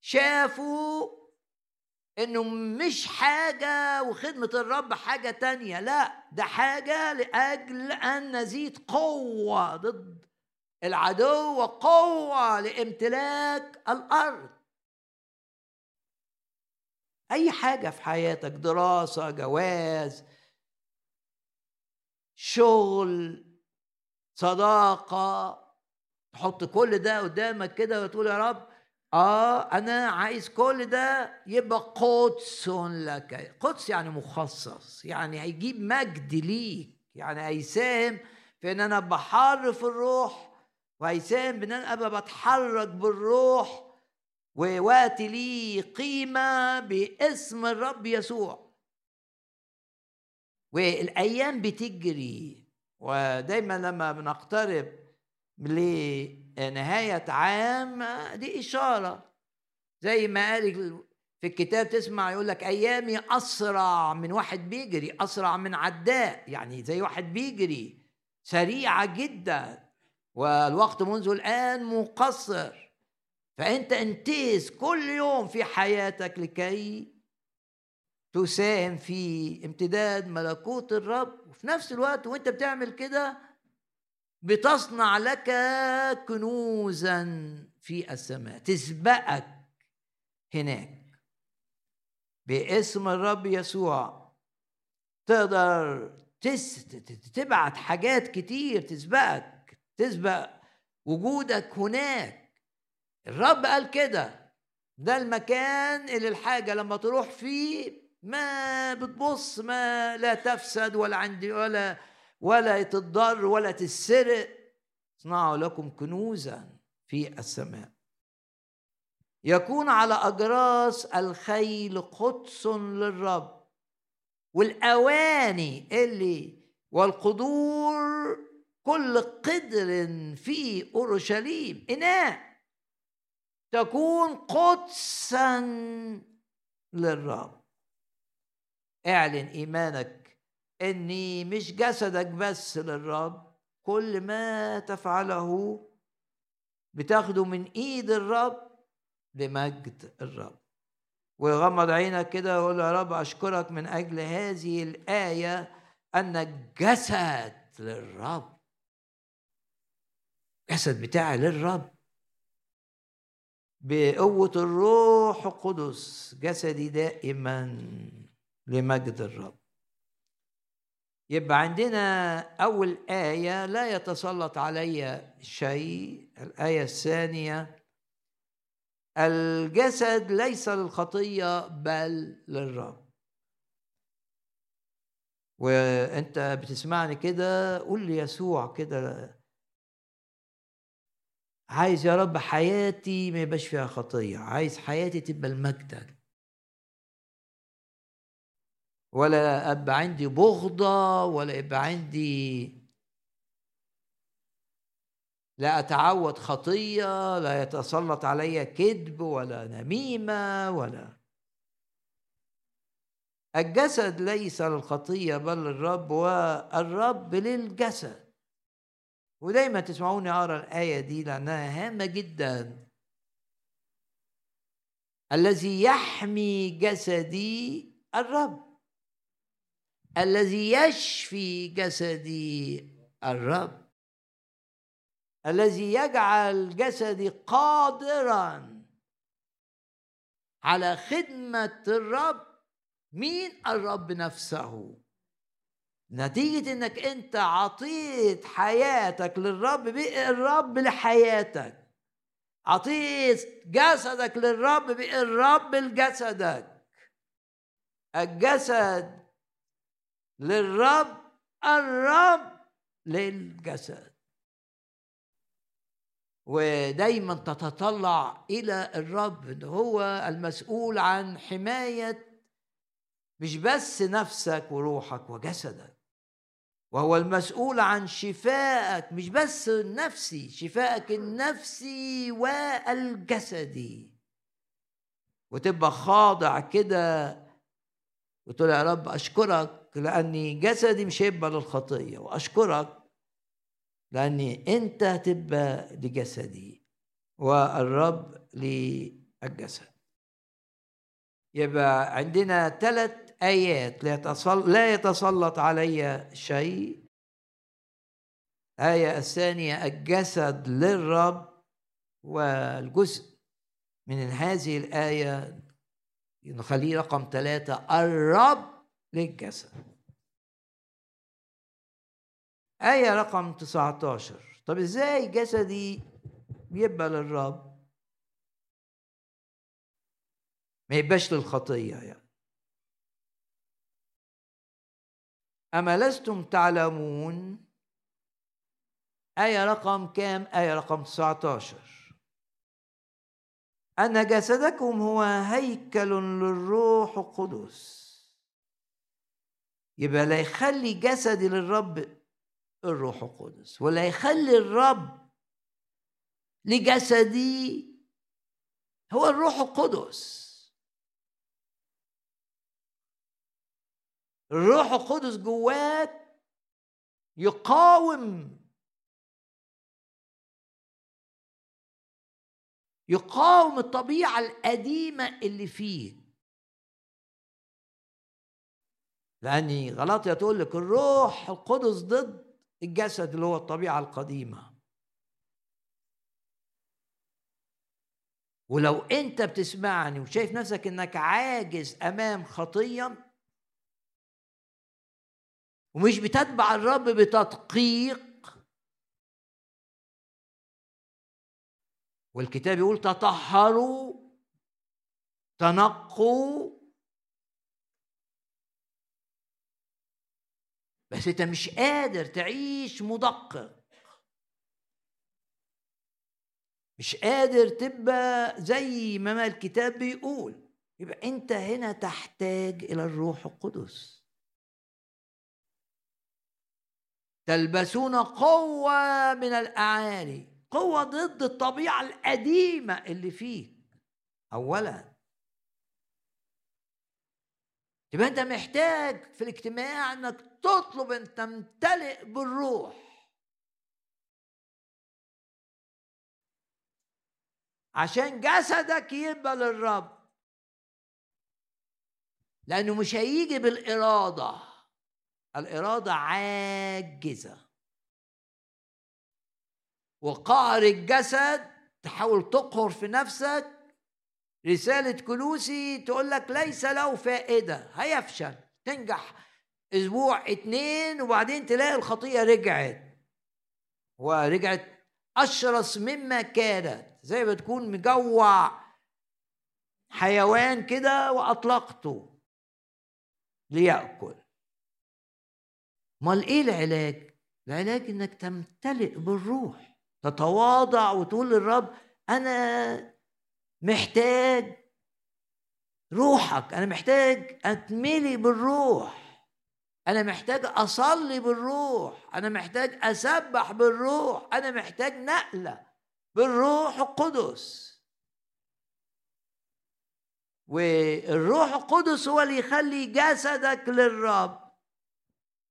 شافوا إنه مش حاجة وخدمة الرب حاجة تانية لا ده حاجة لأجل أن نزيد قوة ضد العدو وقوة لامتلاك الأرض. أي حاجة في حياتك دراسة جواز شغل صداقة تحط كل ده قدامك كده وتقول يا رب آه أنا عايز كل ده يبقى قدس لك. قدس يعني مخصص يعني هيجيب مجد ليك يعني هيساهم في إن أنا بحر في الروح وهيساهم بإن أنا أبقى بتحرك بالروح ووقت لي قيمة باسم الرب يسوع. والأيام بتجري ودايما لما بنقترب لنهاية عام دي إشارة. زي ما قال في الكتاب تسمع يقول لك أيامي أسرع من واحد بيجري أسرع من عداء يعني زي واحد بيجري سريعة جدا. والوقت منذ الآن مقصر. فأنت انتهز كل يوم في حياتك لكي تساهم في امتداد ملكوت الرب. وفي نفس الوقت وأنت بتعمل كده بتصنع لك كنوزا في السماء تسبقك هناك. باسم الرب يسوع تقدر تبعت حاجات كتير تسبقك. تسبق وجودك هناك. الرب قال كده ده المكان اللي الحاجة لما تروح فيه ما بتبص ما لا تفسد ولا عندي ولا ولا تضر ولا تسرق اصنعوا لكم كنوزا في السماء. يكون على أجراس الخيل قدس للرب. والأواني اللي والقدور كل قدر في أورشليم. إناء تكون قدسا للرب. اعلن إيمانك إني مش جسدك بس للرب. كل ما تفعله بتاخده من إيد الرب لمجد الرب. ويغمض عينك كده ويقول يا رب أشكرك من أجل هذه الآية انك جسد للرب. جسد بتاعي للرب. بقوة الروح القدس جسدي دائما لمجد الرب. يبقى عندنا أول آية لا يتسلط علي شيء. الآية الثانية الجسد ليس للخطية بل للرب. وأنت بتسمعني كده قول لي يسوع كده عايز يا رب حياتي ما يبقاش فيها خطية عايز حياتي تبقى لمجدك ولا أبقى عندي بغضة ولا يبقى عندي لا أتعود خطية لا يتسلط علي كذب ولا نميمة ولا. الجسد ليس للخطية بل للرب والرب للجسد. ودايما تسمعوني أقرأ الآية دي لأنها هامة جدا. الذي يحمي جسدي الرب. الذي يشفي جسدي الرب. الذي يجعل جسدي قادرا على خدمة الرب. مين الرب نفسه؟ نتيجة إنك أنت عطيت حياتك للرب بقى الرب لحياتك. عطيت جسدك للرب بقى الرب لجسدك. الجسد للرب الرب للجسد. ودايما تتطلع إلى الرب إن هو المسؤول عن حماية مش بس نفسك وروحك وجسدك. وهو المسؤول عن شفائك مش بس النفسي شفائك النفسي والجسدي. وتبقى خاضع كده وتقول يا رب أشكرك لأني جسدي مش هيبقى للخطية وأشكرك لأني أنت هتبقى لجسدي. والرب للجسد. يبقى عندنا ثلاث آيات لا يتسلط علي شيء. آية الثانية الجسد للرب والجزء. من هذه الآية نخليه رقم ثلاثة الرب للجسد. آية رقم 19 طب إزاي جسدي بيبقى للرب ما يبقاش للخطية يعني. أما لستم تعلمون؟ آية رقم كام؟ آية رقم 19 أن جسدكم هو هيكل للروح القدس. يبقى لا يخلي جسدي للرب الروح القدس ولا يخلي الرب لجسدي هو الروح القدس. الروح القدس جواك يقاوم يقاوم الطبيعة القديمة اللي فيه. لأني غلطية تقول لك الروح القدس ضد الجسد اللي هو الطبيعة القديمة. ولو أنت بتسمعني وشايف نفسك إنك عاجز أمام خطية ومش بتتبع الرب بتدقيق. والكتاب يقول تطهروا تنقوا. بس انت مش قادر تعيش مدقق. مش قادر تبقى زي ما الكتاب بيقول. يبقى انت هنا تحتاج إلى الروح القدس. تلبسون قوة من الاعالي قوة ضد الطبيعة القديمة اللي فيك أولا. يبقى أنت محتاج في الاجتماع أنك تطلب أن تمتلئ بالروح. عشان جسدك يبقى للرب. لأنه مش هيجي بالإرادة. الإرادة عاجزة. وقهر الجسد تحاول تقهر في نفسك. رسالة كلوسي تقول لك ليس له فائدة هيفشل تنجح أسبوع اتنين وبعدين تلاقي الخطية رجعت. ورجعت أشرس مما كانت زي ما تكون مجوع حيوان كده وأطلقته ليأكل. أمال إيه العلاج؟ العلاج إنك تمتلئ بالروح تتواضع وتقول للرب أنا محتاج روحك أنا محتاج أتملي بالروح أنا محتاج أصلي بالروح أنا محتاج أسبح بالروح أنا محتاج نقلة بالروح القدس. والروح القدس هو اللي يخلي جسدك للرب.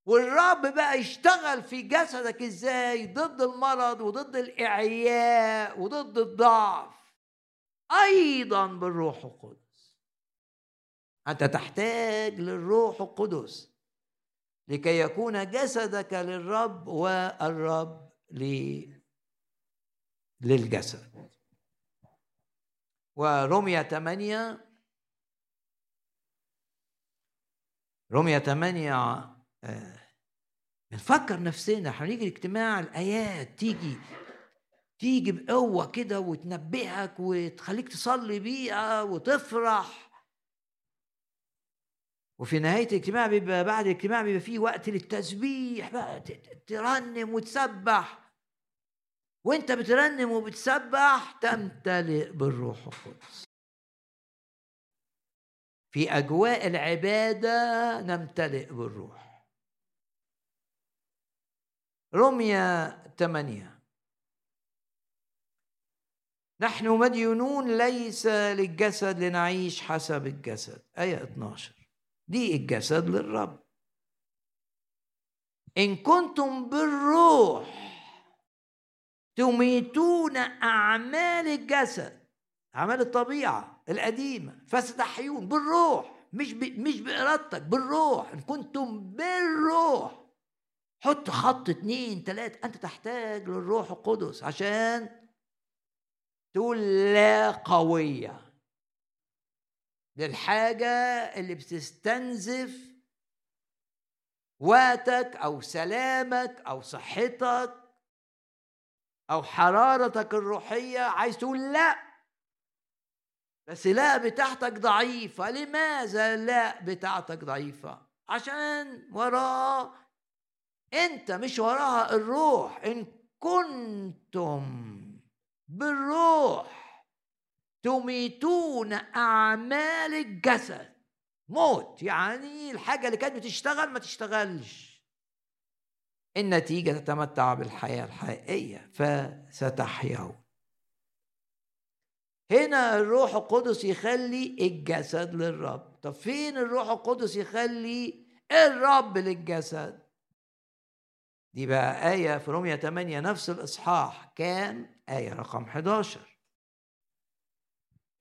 والرب بقى يشتغل في جسدك إزاي؟ ضد المرض وضد الإعياء وضد الضعف. أيضا بالروح القدس. أنت تحتاج للروح القدس لكي يكون جسدك للرب والرب للجسد. ورمية ثمانية رمية ثمانية بنفكر نفسنا هنيجي الاجتماع الآيات تيجي تيجي بقوة كده وتنبهك وتخليك تصلي بيها وتفرح. وفي نهاية الاجتماع بيبقى بعد الاجتماع بيبقى فيه وقت للتسبيح بقى ترنم وتسبح. وأنت بترنم وبتسبح تمتلئ بالروح القدس. في أجواء العبادة نمتلئ بالروح. رمية ثمانية نحن مديونون ليس للجسد لنعيش حسب الجسد. آية 12 دي الجسد للرب. إن كنتم بالروح تميتون أعمال الجسد أعمال الطبيعة القديمة فستحيون بالروح مش. مش بإرادتك بالروح. إن كنتم بالروح حط خط اتنين تلاتة أنت تحتاج للروح القدس عشان تقول لا قوية للحاجة اللي بتستنزف وقتك أو سلامك أو صحتك أو حرارتك الروحية. عايز تقول لا بس لا بتاعتك ضعيفة. لماذا لا بتاعتك ضعيفة؟ عشان وراه انت مش وراها الروح ان كنتم بالروح. تميتون أعمال الجسد. موت يعني الحاجة اللي كانت بتشتغل ما تشتغلش. النتيجة تتمتع بالحياة الحقيقية فستحيون. هنا الروح القدس يخلي الجسد للرب. طب فين الروح القدس يخلي الرب للجسد؟ دي بقى آية في رومية 8 نفس الإصحاح. كام آية رقم 11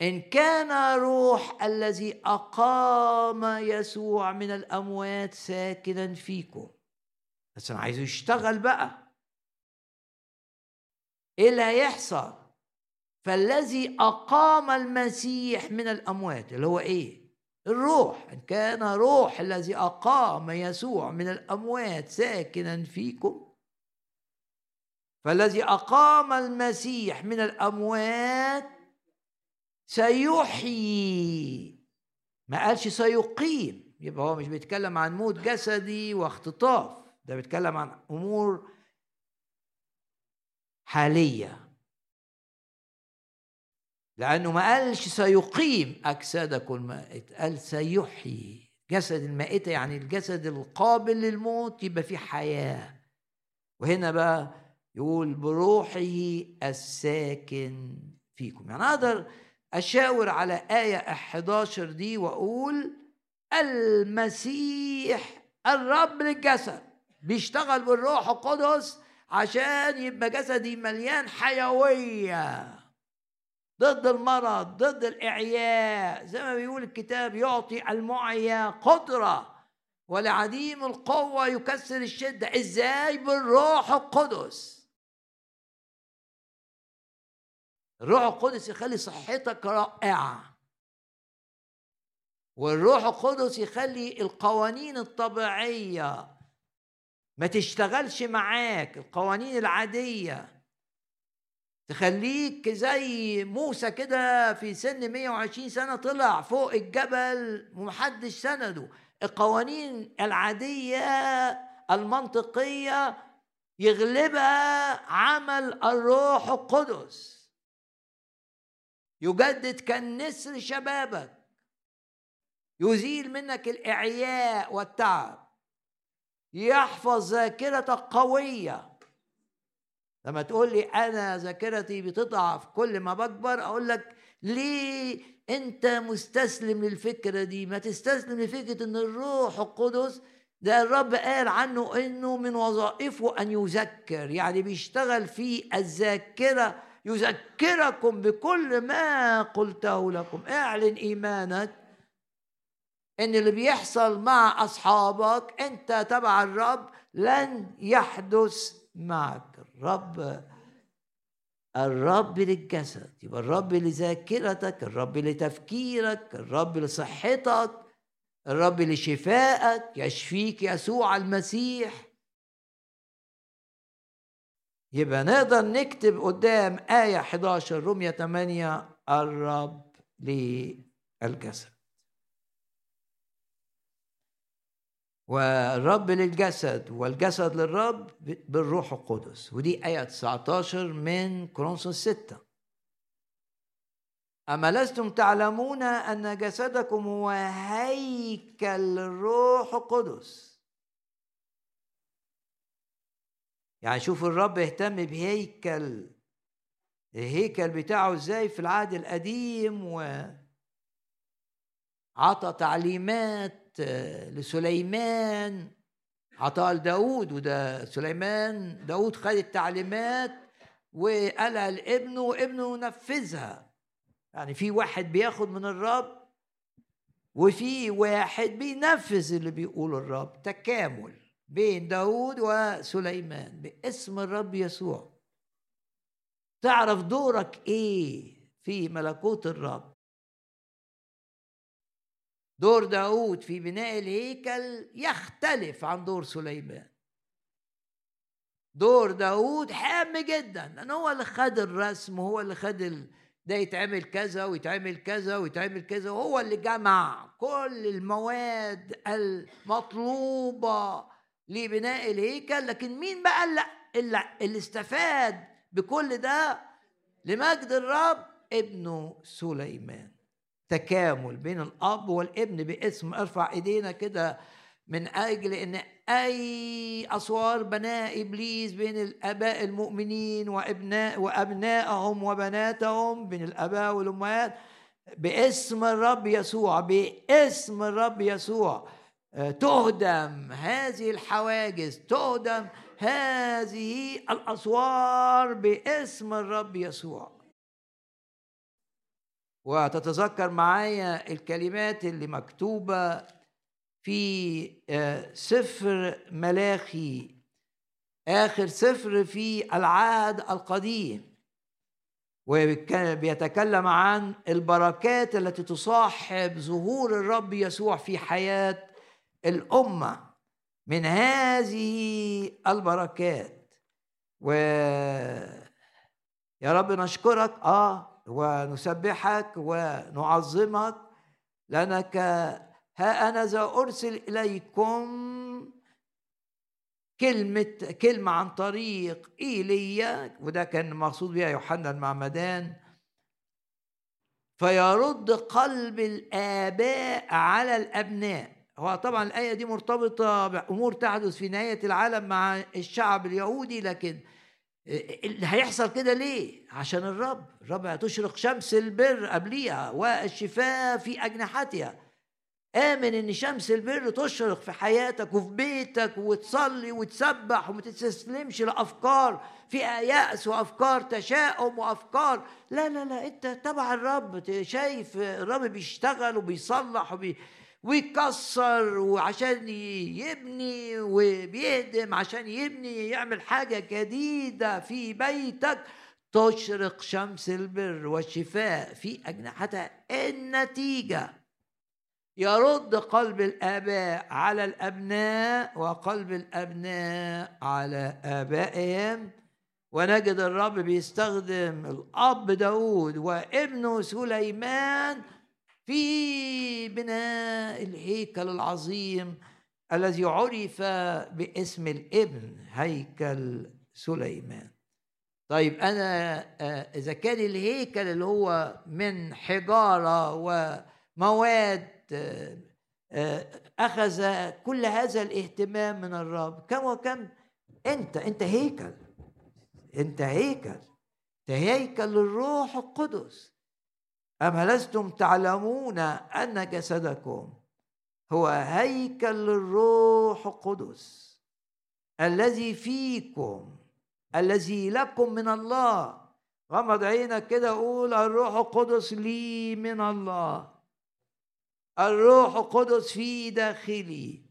إن كان روح الذي أقام يسوع من الأموات ساكنا فيكم. بس أنا عايزه يشتغل بقى. إيه اللي هيحصل؟ فالذي أقام المسيح من الأموات اللي هو إيه؟ الروح إن كان روح الذي أقام يسوع من الأموات ساكنا فيكم فالذي أقام المسيح من الأموات سيحيي. ما قالش سيقيم يبقى هو مش بيتكلم عن موت جسدي واختطاف ده بيتكلم عن أمور حالية. لأنه ما قالش سيقيم أجسادكم المائتة قال سيحيي. جسد المائتة يعني الجسد القابل للموت يبقى فيه حياة. وهنا بقى يقول بروحه الساكن فيكم. يعني أقدر أشاور على آية 11 دي وأقول المسيح الرب للجسد بيشتغل بالروح القدس عشان يبقى جسدي مليان حيوية. ضد المرض ضد الإعياء. زي ما بيقول الكتاب يعطي المعيا قدرة ولعديم القوة يكسر الشدة. إزاي؟ بالروح القدس. الروح القدس يخلي صحتك رائعة. والروح القدس يخلي القوانين الطبيعية ما تشتغلش معاك القوانين العادية. تخليك زي موسى كده في سن 120 سنة طلع فوق الجبل ومحدش سنده. القوانين العادية المنطقية يغلبها عمل الروح القدس. يجدد كالنسر شبابك. يزيل منك الإعياء والتعب. يحفظ ذاكرتك قوية. لما تقول لي أنا ذاكرتي بتضعف كل ما بكبر أقول لك ليه أنت مستسلم للفكرة دي؟ ما تستسلم لفكرة إن الروح القدس ده الرب قال عنه إنه من وظائفه أن يذكر يعني بيشتغل في الذاكرة يذكركم بكل ما قلته لكم. اعلن إيمانك إن اللي بيحصل مع أصحابك أنت تبع الرب لن يحدث معك. الرب الرب للجسد يبقى الرب لذاكرتك الرب لتفكيرك الرب لصحتك الرب لشفائك. يشفيك يسوع المسيح. يبقى نقدر نكتب قدام آية 11 رمية 8 الرب للجسد. والرب للجسد والجسد للرب بالروح القدس. ودي آية 19 من كورنثوس 6 أما لستم تعلمون أن جسدكم هو هيكل الروح القدس. يعني شوف الرب اهتم بهيكل الهيكل بتاعه إزاي في العهد القديم و عطى تعليمات لسليمان. عطاها لداود وده سليمان. داود خد التعليمات وقالها لابنه وابنه نفذها. يعني في واحد بياخد من الرب وفي واحد بينفذ اللي بيقوله الرب. تكامل بين داود وسليمان باسم الرب يسوع. تعرف دورك إيه في ملكوت الرب؟ دور داود في بناء الهيكل يختلف عن دور سليمان. دور داود هام جدا لأن هو اللي خد الرسم وهو اللي خد ال... ده يتعمل كذا ويتعمل كذا ويتعمل كذا وهو اللي جمع كل المواد المطلوبة لبناء الهيكل. لكن مين بقى اللي, اللي استفاد بكل ده؟ لمجد الرب ابنه سليمان. تكامل بين الأب والابن باسم ارفع ايدينا كده من أجل ان اي اسوار بناء ابليس بين الاباء المؤمنين وابناء وابنائهم وبناتهم بين الاباء والامهات باسم الرب يسوع باسم الرب يسوع. آه، تهدم هذه الحواجز تهدم هذه الاسوار باسم الرب يسوع. وتتذكر معايا الكلمات اللي مكتوبة في آه، سفر ملاخي. آخر سفر في العهد القديم. وبيتكلم عن البركات التي تصاحب ظهور الرب يسوع في حياة الأمة. من هذه البركات. و يا رب نشكرك. آه ونسبحك ونعظمك لأنك ها أنا ذا أرسل إليكم كلمة كلمة عن طريق إيليا وده كان مقصود بها يوحنا المعمدان. فيرد قلب الآباء على الأبناء. هو طبعا الآية دي مرتبطة بأمور تحدث في نهاية العالم مع الشعب اليهودي لكن اللي هيحصل كده ليه؟ عشان الرب. الرب هتشرق شمس البر قبليها والشفاء في أجنحتها. آمن إن شمس البر تشرق في حياتك وفي بيتك وتصلي وتسبح وما تستسلمش لأفكار. فيها يأس وأفكار تشاؤم وأفكار. لا لا لا أنت تبع الرب. شايف الرب بيشتغل وبيصلح وبي ويكسر وعشان يبني وبيهدم عشان يبني يعمل حاجة جديدة في بيتك تشرق شمس البر والشفاء في أجنحتها. النتيجة يرد قلب الآباء على الأبناء وقلب الأبناء على آبائهم. ونجد الرب بيستخدم الأب داود وابنه سليمان في بناء الهيكل العظيم الذي عرف باسم الابن هيكل سليمان. طيب أنا آه، إذا كان الهيكل اللي هو من حجارة ومواد آه، آه، أخذ كل هذا الاهتمام من الرب كم وكم؟ أنت أنت هيكل أنت هيكل أنت هيكل للروح القدس. أم لستم تعلمون أن جسدكم هو هيكل للروح القدس الذي فيكم الذي لكم من الله؟ غمض عينك كده قول الروح القدس لي من الله. الروح القدس في داخلي.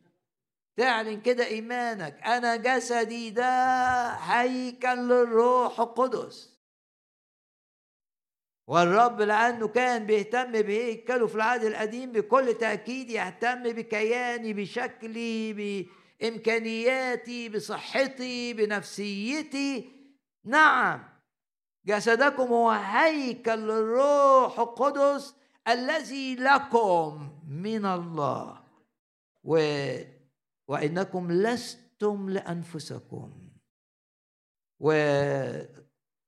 تعلن كده إيمانك أنا جسدي ده هيكل للروح القدس. والرب لأنه كان بيهتم بهيكله في العهد القديم بكل تأكيد يهتم بكياني بشكلي بإمكانياتي بصحتي بنفسيتي. نعم جسدكم هو هيكل للروح القدس الذي لكم من الله. و وإنكم لستم لأنفسكم.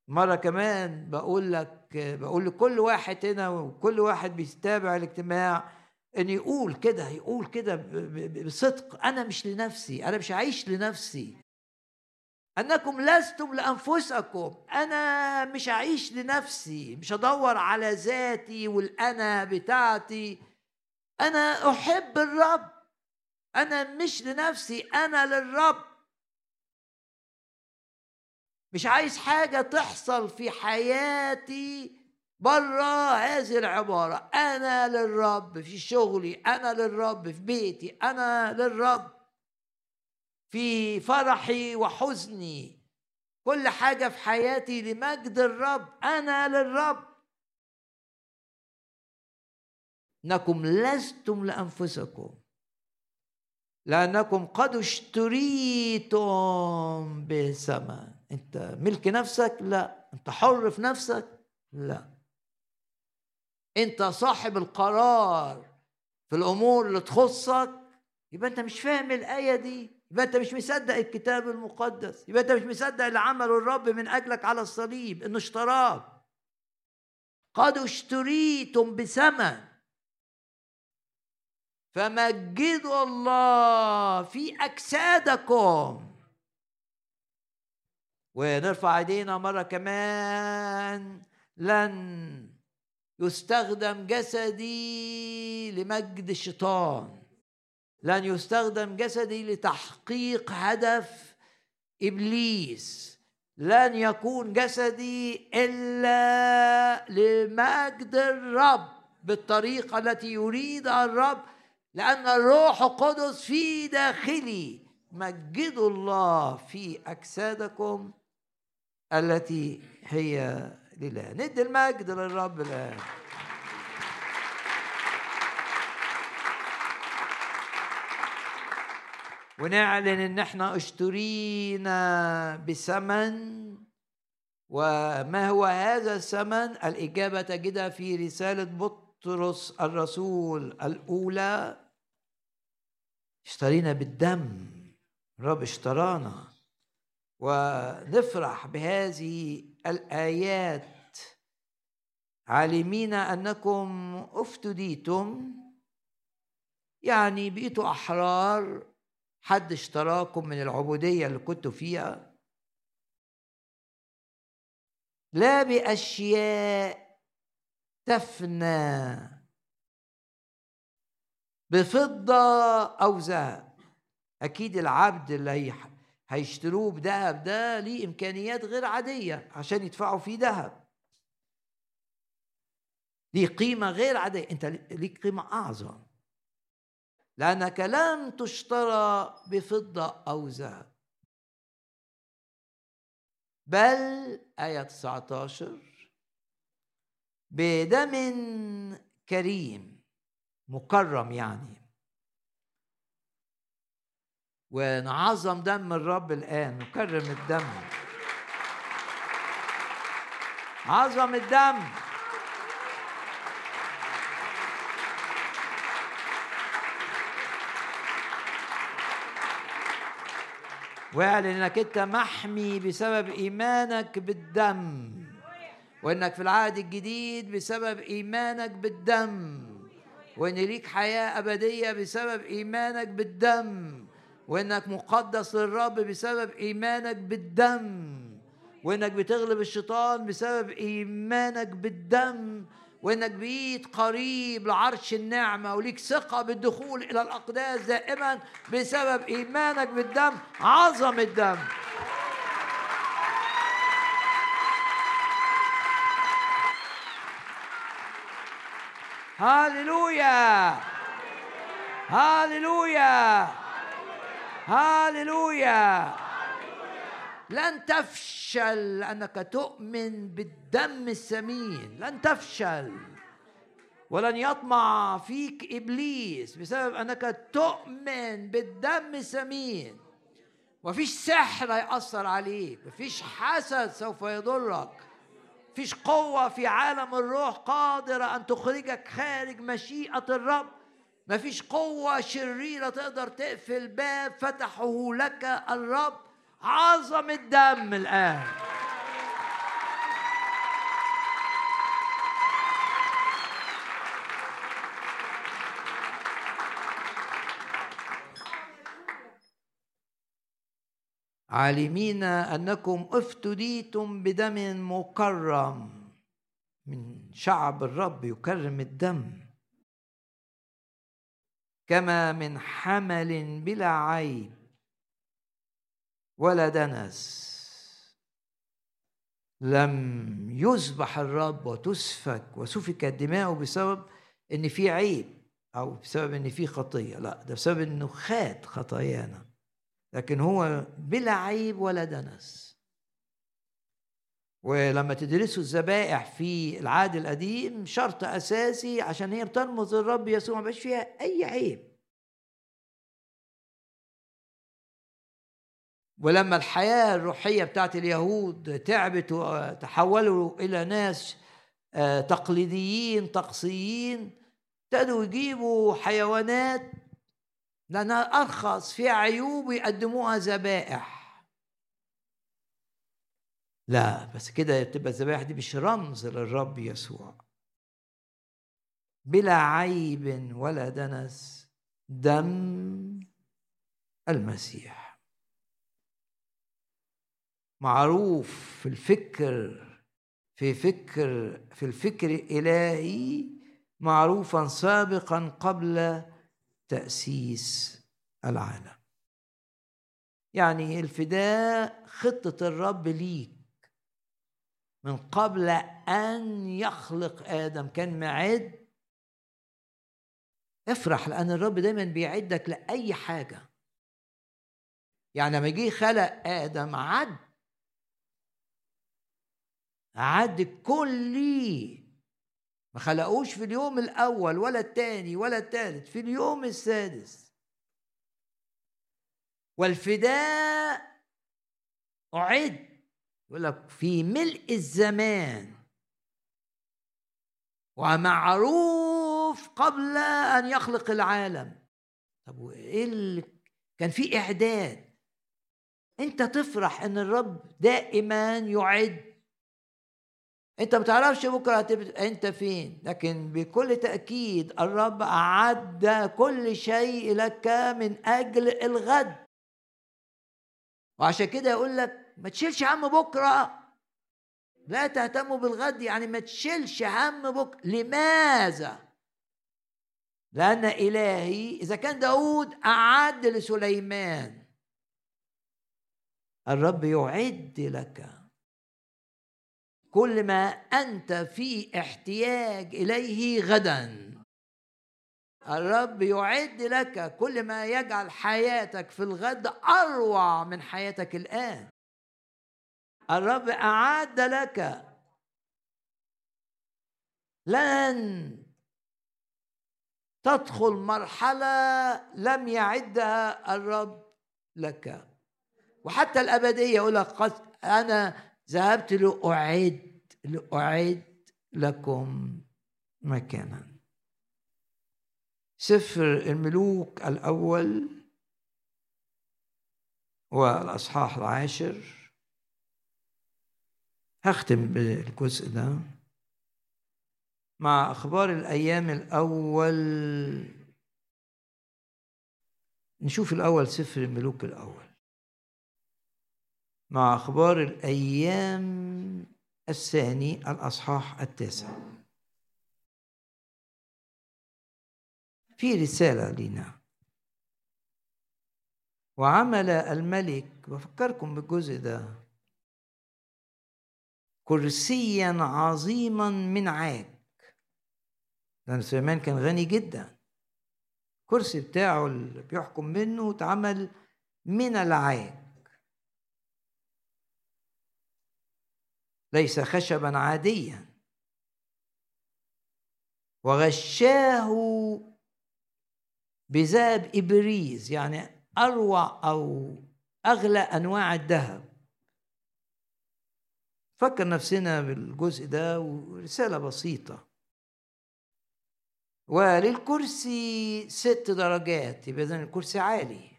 ومرة كمان بقول لك بقول لكل واحد هنا وكل واحد بيتابع الاجتماع إن يقول كده يقول كده بصدق. أنا مش لنفسي أنا مش عايش لنفسي. أنكم لستم لأنفسكم. أنا مش هعيش لنفسي مش هدور على ذاتي والأنا بتاعتي. أنا أحب الرب. أنا مش لنفسي أنا للرب. مش عايز حاجة تحصل في حياتي بره هذه العبارة. أنا للرب في شغلي أنا للرب في بيتي أنا للرب في فرحي وحزني. كل حاجة في حياتي لمجد الرب. أنا للرب. إنكم لستم لأنفسكم. لأنكم قد اشتريتم بثمن أنت ملك نفسك؟ لا. أنت حر في نفسك؟ لا. أنت صاحب القرار في الأمور اللي تخصك؟ يبقى أنت مش فاهم الآية دي. يبقى انت مش مصدق الكتاب المقدس. يبقى انت مش مصدق اللي عمله الرب من أجلك على الصليب إنه اشتراك قد اشتريتم بثمن. فمجدوا الله في أجسادكم. ونرفع ايدينا مرة كمان. لن يستخدم جسدي لمجد الشيطان. لن يستخدم جسدي لتحقيق هدف إبليس. لن يكون جسدي إلا لمجد الرب بالطريقة التي يريدها الرب لأن الروح القدس في داخلي. مجدوا الله في أجسادكم التي هي لله. ندي المجد للرب الآن. ونعلن إن إحنا أشترينا بثمن وما هو هذا الثمن؟ الإجابة تجدها في رسالة بطرس الرسول الأولى. اشترينا بالدم. الرب اشترانا. ونفرح بهذه الآيات. عالمين أنكم أفتديتم يعني بقيتوا أحرار حد اشتراكم من العبودية اللي كنتوا فيها. لا بأشياء تفنى بفضة أو ذهب أكيد العبد اللي هيشتروه بذهب ده ليه إمكانيات غير عادية عشان يدفعوا فيه ذهب ليه قيمة غير عادية؟ أنت ليك قيمة أعظم. لأنك لم تشترى بفضة أو ذهب. بل آية 19 بدم كريم مكرم يعني. ونعظم دم الرب الآن نكرم الدم. عظم الدم. واعلن إنك أنت محمي بسبب إيمانك بالدم وإنك في العهد الجديد بسبب إيمانك بالدم وإن ليك حياة أبدية بسبب إيمانك بالدم. وإنك مقدس للرب بسبب إيمانك بالدم. وإنك بتغلب الشيطان بسبب إيمانك بالدم. وإنك بقيت قريب لعرش النعمة وليك ثقة بالدخول إلى الأقداس دائما بسبب إيمانك بالدم. عظم الدم. هاليلويا هاليلويا هاليلويا. لن تفشل أنك تؤمن بالدم الثمين لن تفشل. ولن يطمع فيك إبليس بسبب أنك تؤمن بالدم الثمين وفيش سحر هيأثر عليك. مفيش حسد سوف يضرك. مفيش قوة في عالم الروح قادرة أن تخرجك خارج مشيئة الرب. مفيش قوة شريرة تقدر تقفل باب فتحه لك الرب. عظم الدم الآن. عالمين أنكم افتديتم بدم مكرم. من شعب الرب يكرم الدم. كما من حمل بلا عيب ولا دنس. لم يذبح الرب وتسفك وسفكت دماؤه بسبب إن في عيب أو بسبب إن في خطية. لا ده بسبب إنه خات خطايانا. لكن هو بلا عيب ولا دنس. ولما تدرسوا الذبائح في العهد القديم شرط أساسي عشان هي بترمز الرب يسوع ما فيها أي عيب. ولما الحياة الروحية بتاعت اليهود تعبت وتحولوا إلى ناس آه، تقليديين طقسيين ابتدوا يجيبوا حيوانات لأنها أرخص فيها عيوب ويقدموها ذبائح. لا بس كده تبقى الذبائح دي مش رمز للرب يسوع. بلا عيب ولا دنس دم المسيح. معروف في الفكر في فكر في الفكر الإلهي معروفا سابقا قبل تأسيس العالم. يعني الفداء خطة الرب ليك. من قبل أن يخلق آدم. كان معد افرح لأن الرب دايما بيعدك لأي حاجة. يعني لما جه خلق آدم عد. عد كلي. ما خلقوش في اليوم الأول ولا الثاني ولا الثالث في اليوم السادس. والفداء أعد. يقول لك في ملء الزمان ومعروف قبل أن يخلق العالم. طب وإيه اللي كان في إعداد؟ أنت تفرح إن الرب دائما يعد. أنت ما تعرفش بكرة أنت فين؟ لكن بكل تأكيد الرب أعد كل شيء لك من أجل الغد. وعشان كده يقول لك ما تشيلش هم بكرة. لا تهتموا بالغد يعني ما تشيلش هم بكره لماذا؟ لأن إلهي إذا كان داود أعد لسليمان. الرب يعد لك. كل ما أنت في احتياج إليه غدا. الرب يعد لك. كل ما يجعل حياتك في الغد أروع من حياتك الآن. الرب اعد لك. لن تدخل مرحلة لم يعدها الرب لك. وحتى الأبدية يقول لك أنا ذهبت لأعد لأعد لكم مكانا. سفر الملوك الأول والأصحاح العاشر. هختم بالجزء ده. مع أخبار الأيام الأول نشوف الأول سفر الملوك الأول. مع أخبار الأيام الثاني الأصحاح التاسع. في رسالة لنا. وعمل الملك بفكركم بالجزء ده. كرسيا عظيما من عاج. لأن سليمان كان غني جدا. الكرسي بتاعه اللي بيحكم منه اتعمل من العاج. ليس خشبا عاديا. وغشاه بذهب إبريز يعني أروع أو أغلى أنواع الذهب. فكر نفسنا بالجزء ده ورسالة بسيطة. وللكرسي ست درجات يبقى اذا الكرسي عالي.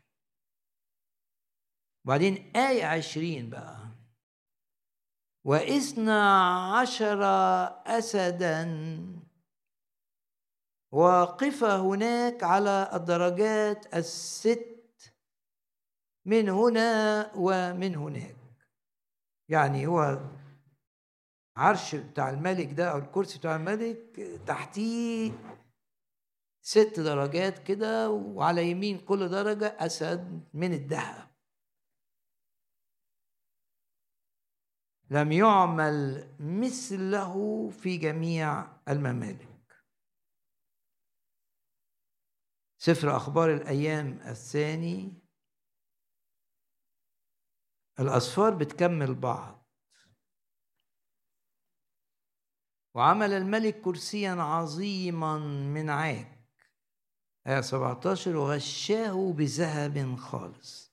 وبعدين آية عشرين بقى. وإثنى عشر أسدا. واقفة هناك على الدرجات الست. من هنا ومن هناك. يعني هو عرش بتاع الملك ده أو الكرسي بتاع الملك تحتيه ست درجات كده وعلى يمين كل درجة أسد من الذهب. لم يعمل مثله في جميع الممالك. سفر أخبار الأيام الثاني. الأصفار بتكمل بعض. وعمل الملك كرسيا عظيما من عاج آية 17 وغشاه بذهب خالص.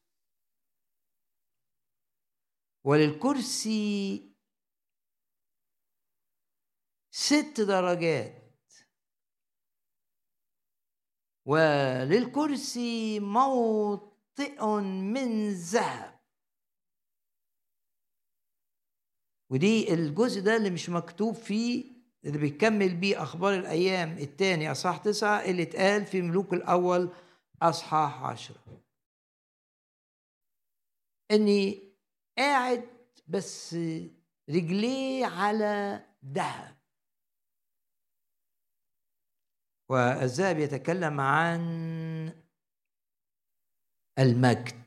وللكرسي ست درجات. وللكرسي موطئ من ذهب. ودي الجزء ده اللي مش مكتوب فيه اللي بيكمل بيه أخبار الأيام الثاني أصحاح تسعة اللي اتقال في ملوك الأول أصحاح عشرة. إني قاعد بس رجليه على ذهب. والذهب يتكلم عن المجد.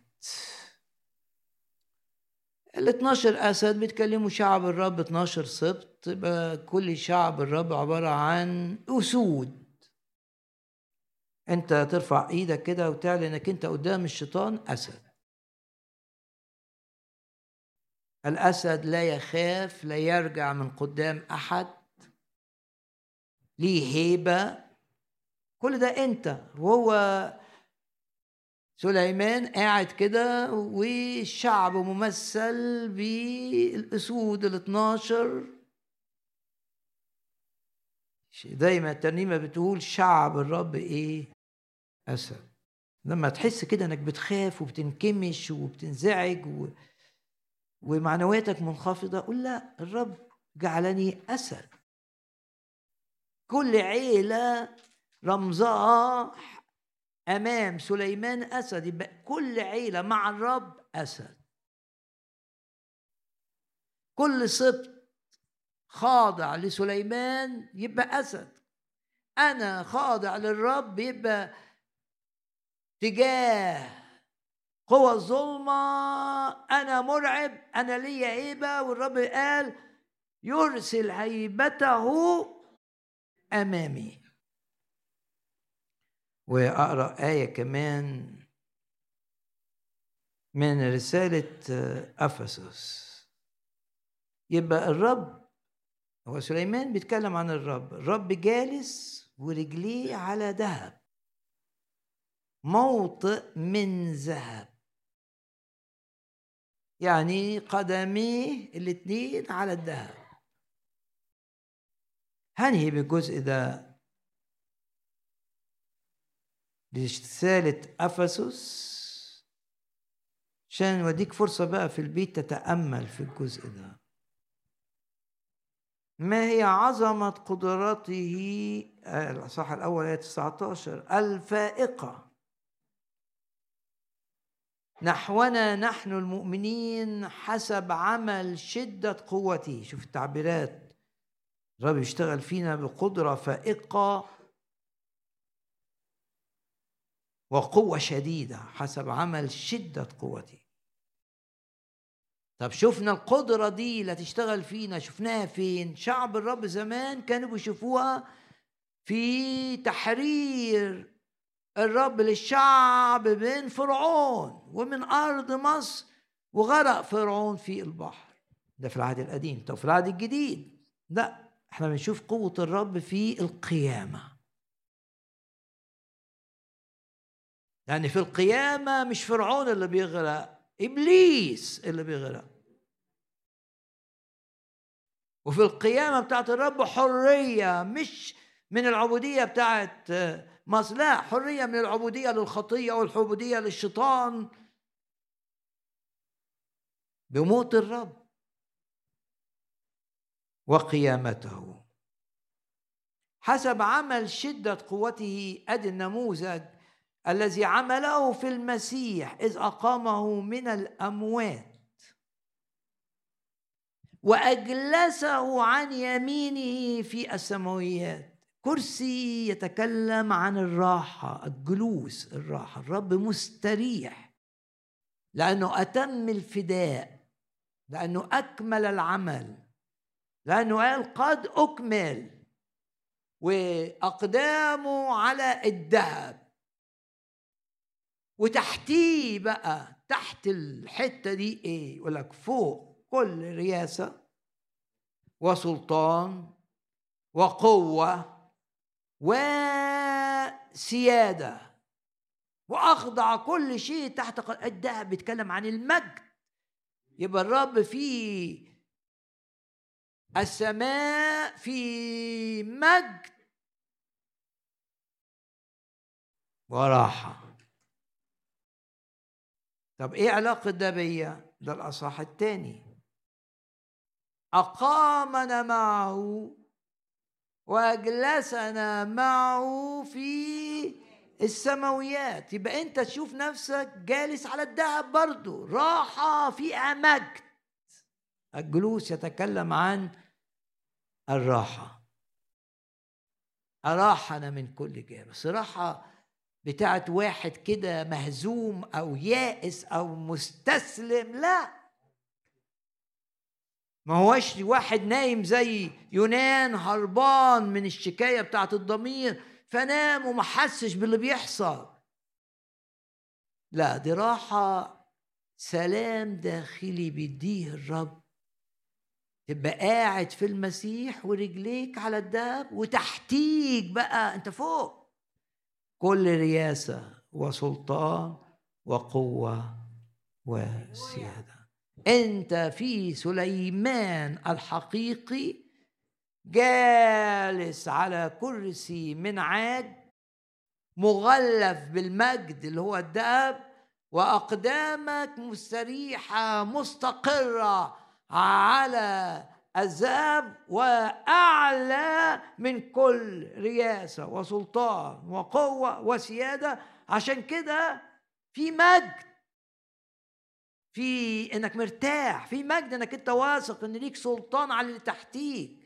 ال 12 أسد بيتكلموا شعب الرب 12 سبط يبقى كل شعب الرب عبارة عن أسود. أنت ترفع إيدك كده وتعلن إنك أنت قدام الشيطان أسد. الأسد لا يخاف لا يرجع من قدام أحد. ليه هيبة؟ كل ده أنت. وهو سليمان قاعد كده والشعب ممثل بالأسود ال 12 دايما الترنيمه بتقول شعب الرب إيه؟ أسد. لما تحس كده إنك بتخاف وبتنكمش وبتنزعج و... ومعنوياتك منخفضة قول لا الرب جعلني أسد. كل عيلة رمزها أمام سليمان أسد. يبقى كل عيلة مع الرب أسد. كل سبط خاضع لسليمان يبقى أسد. أنا خاضع للرب يبقى تجاه قوى الظلمة. أنا مرعب. أنا ليا هيبة والرب قال يرسل هيبته أمامي. وأقرأ آية كمان من رسالة أفسس. يبقى الرب هو سليمان بيتكلم عن الرب. الرب جالس ورجليه على ذهب. موطئ من ذهب. يعني قدميه الاثنين على الذهب. هنهي بالجزء ده. رسالة أفسس. عشان نوديك فرصة بقى في البيت تتأمل في الجزء ده. ما هي عظمة قدرته؟ الأصحاح الأول آية 19 الفائقة. نحونا نحن المؤمنين حسب عمل شدة قوته. شوف التعبيرات. الرب يشتغل فينا بقدرة فائقة. وقوة شديدة حسب عمل شدة قوتي. طب شفنا القدرة دي اللي تشتغل فينا شفناها فين؟ شعب الرب زمان كانوا بيشوفوها في تحرير الرب للشعب من فرعون ومن أرض مصر وغرق فرعون في البحر. ده في العهد القديم. طب في العهد الجديد؟ لا إحنا بنشوف قوة الرب في القيامة. يعني في القيامة مش فرعون اللي بيغرق إبليس اللي بيغرق. وفي القيامة بتاعت الرب حرية مش من العبودية بتاعت مصر لا حرية من العبودية للخطية والعبودية للشيطان. بموت الرب وقيامته. حسب عمل شدة قوته أدي النموذج الذي عمله في المسيح إذ أقامه من الأموات. وأجلسه عن يمينه في السماويات. كرسي يتكلم عن الراحة الجلوس الراحة. الرب مستريح. لأنه أتم الفداء. لأنه أكمل العمل. لأنه قال قد أكمل. وأقدامه على الذهب. وتحتيه بقى تحت الحتة دي إيه؟ يقول لك فوق كل رياسه وسلطان وقوة وسيادة وأخضع كل شيء تحت الذهب بيتكلم عن المجد. يبقى الرب في السماء في مجد وراحة. طب إيه علاقة ده بيا؟ ده الأصحاح الثاني أقامنا معه وأجلسنا معه في السماويات. يبقى أنت تشوف نفسك جالس على الذهب برضه. راحة فيها مجد الجلوس يتكلم عن الراحة. أراحنا من كل جانب. بس راحه بتاعت واحد كده مهزوم أو يائس أو مستسلم لا. ما هوش واحد نايم زي يونان هربان من الشكاية بتاعت الضمير فنام وما حسش باللي بيحصل. لا دي راحة سلام داخلي بيديه الرب. تبقى قاعد في المسيح ورجليك على الدهب وتحتيك بقى أنت فوق. كل رياسة وسلطان وقوة وسيادة. أنت في سليمان الحقيقي جالس على كرسي من عاج مغلف بالمجد اللي هو الذهب وأقدامك مستريحة مستقرة على الذهب وأعلى من كل رياسه وسلطان وقوة وسيادة. عشان كده في مجد في إنك مرتاح في مجد إنك أنت واثق إن ليك سلطان على اللي تحتيك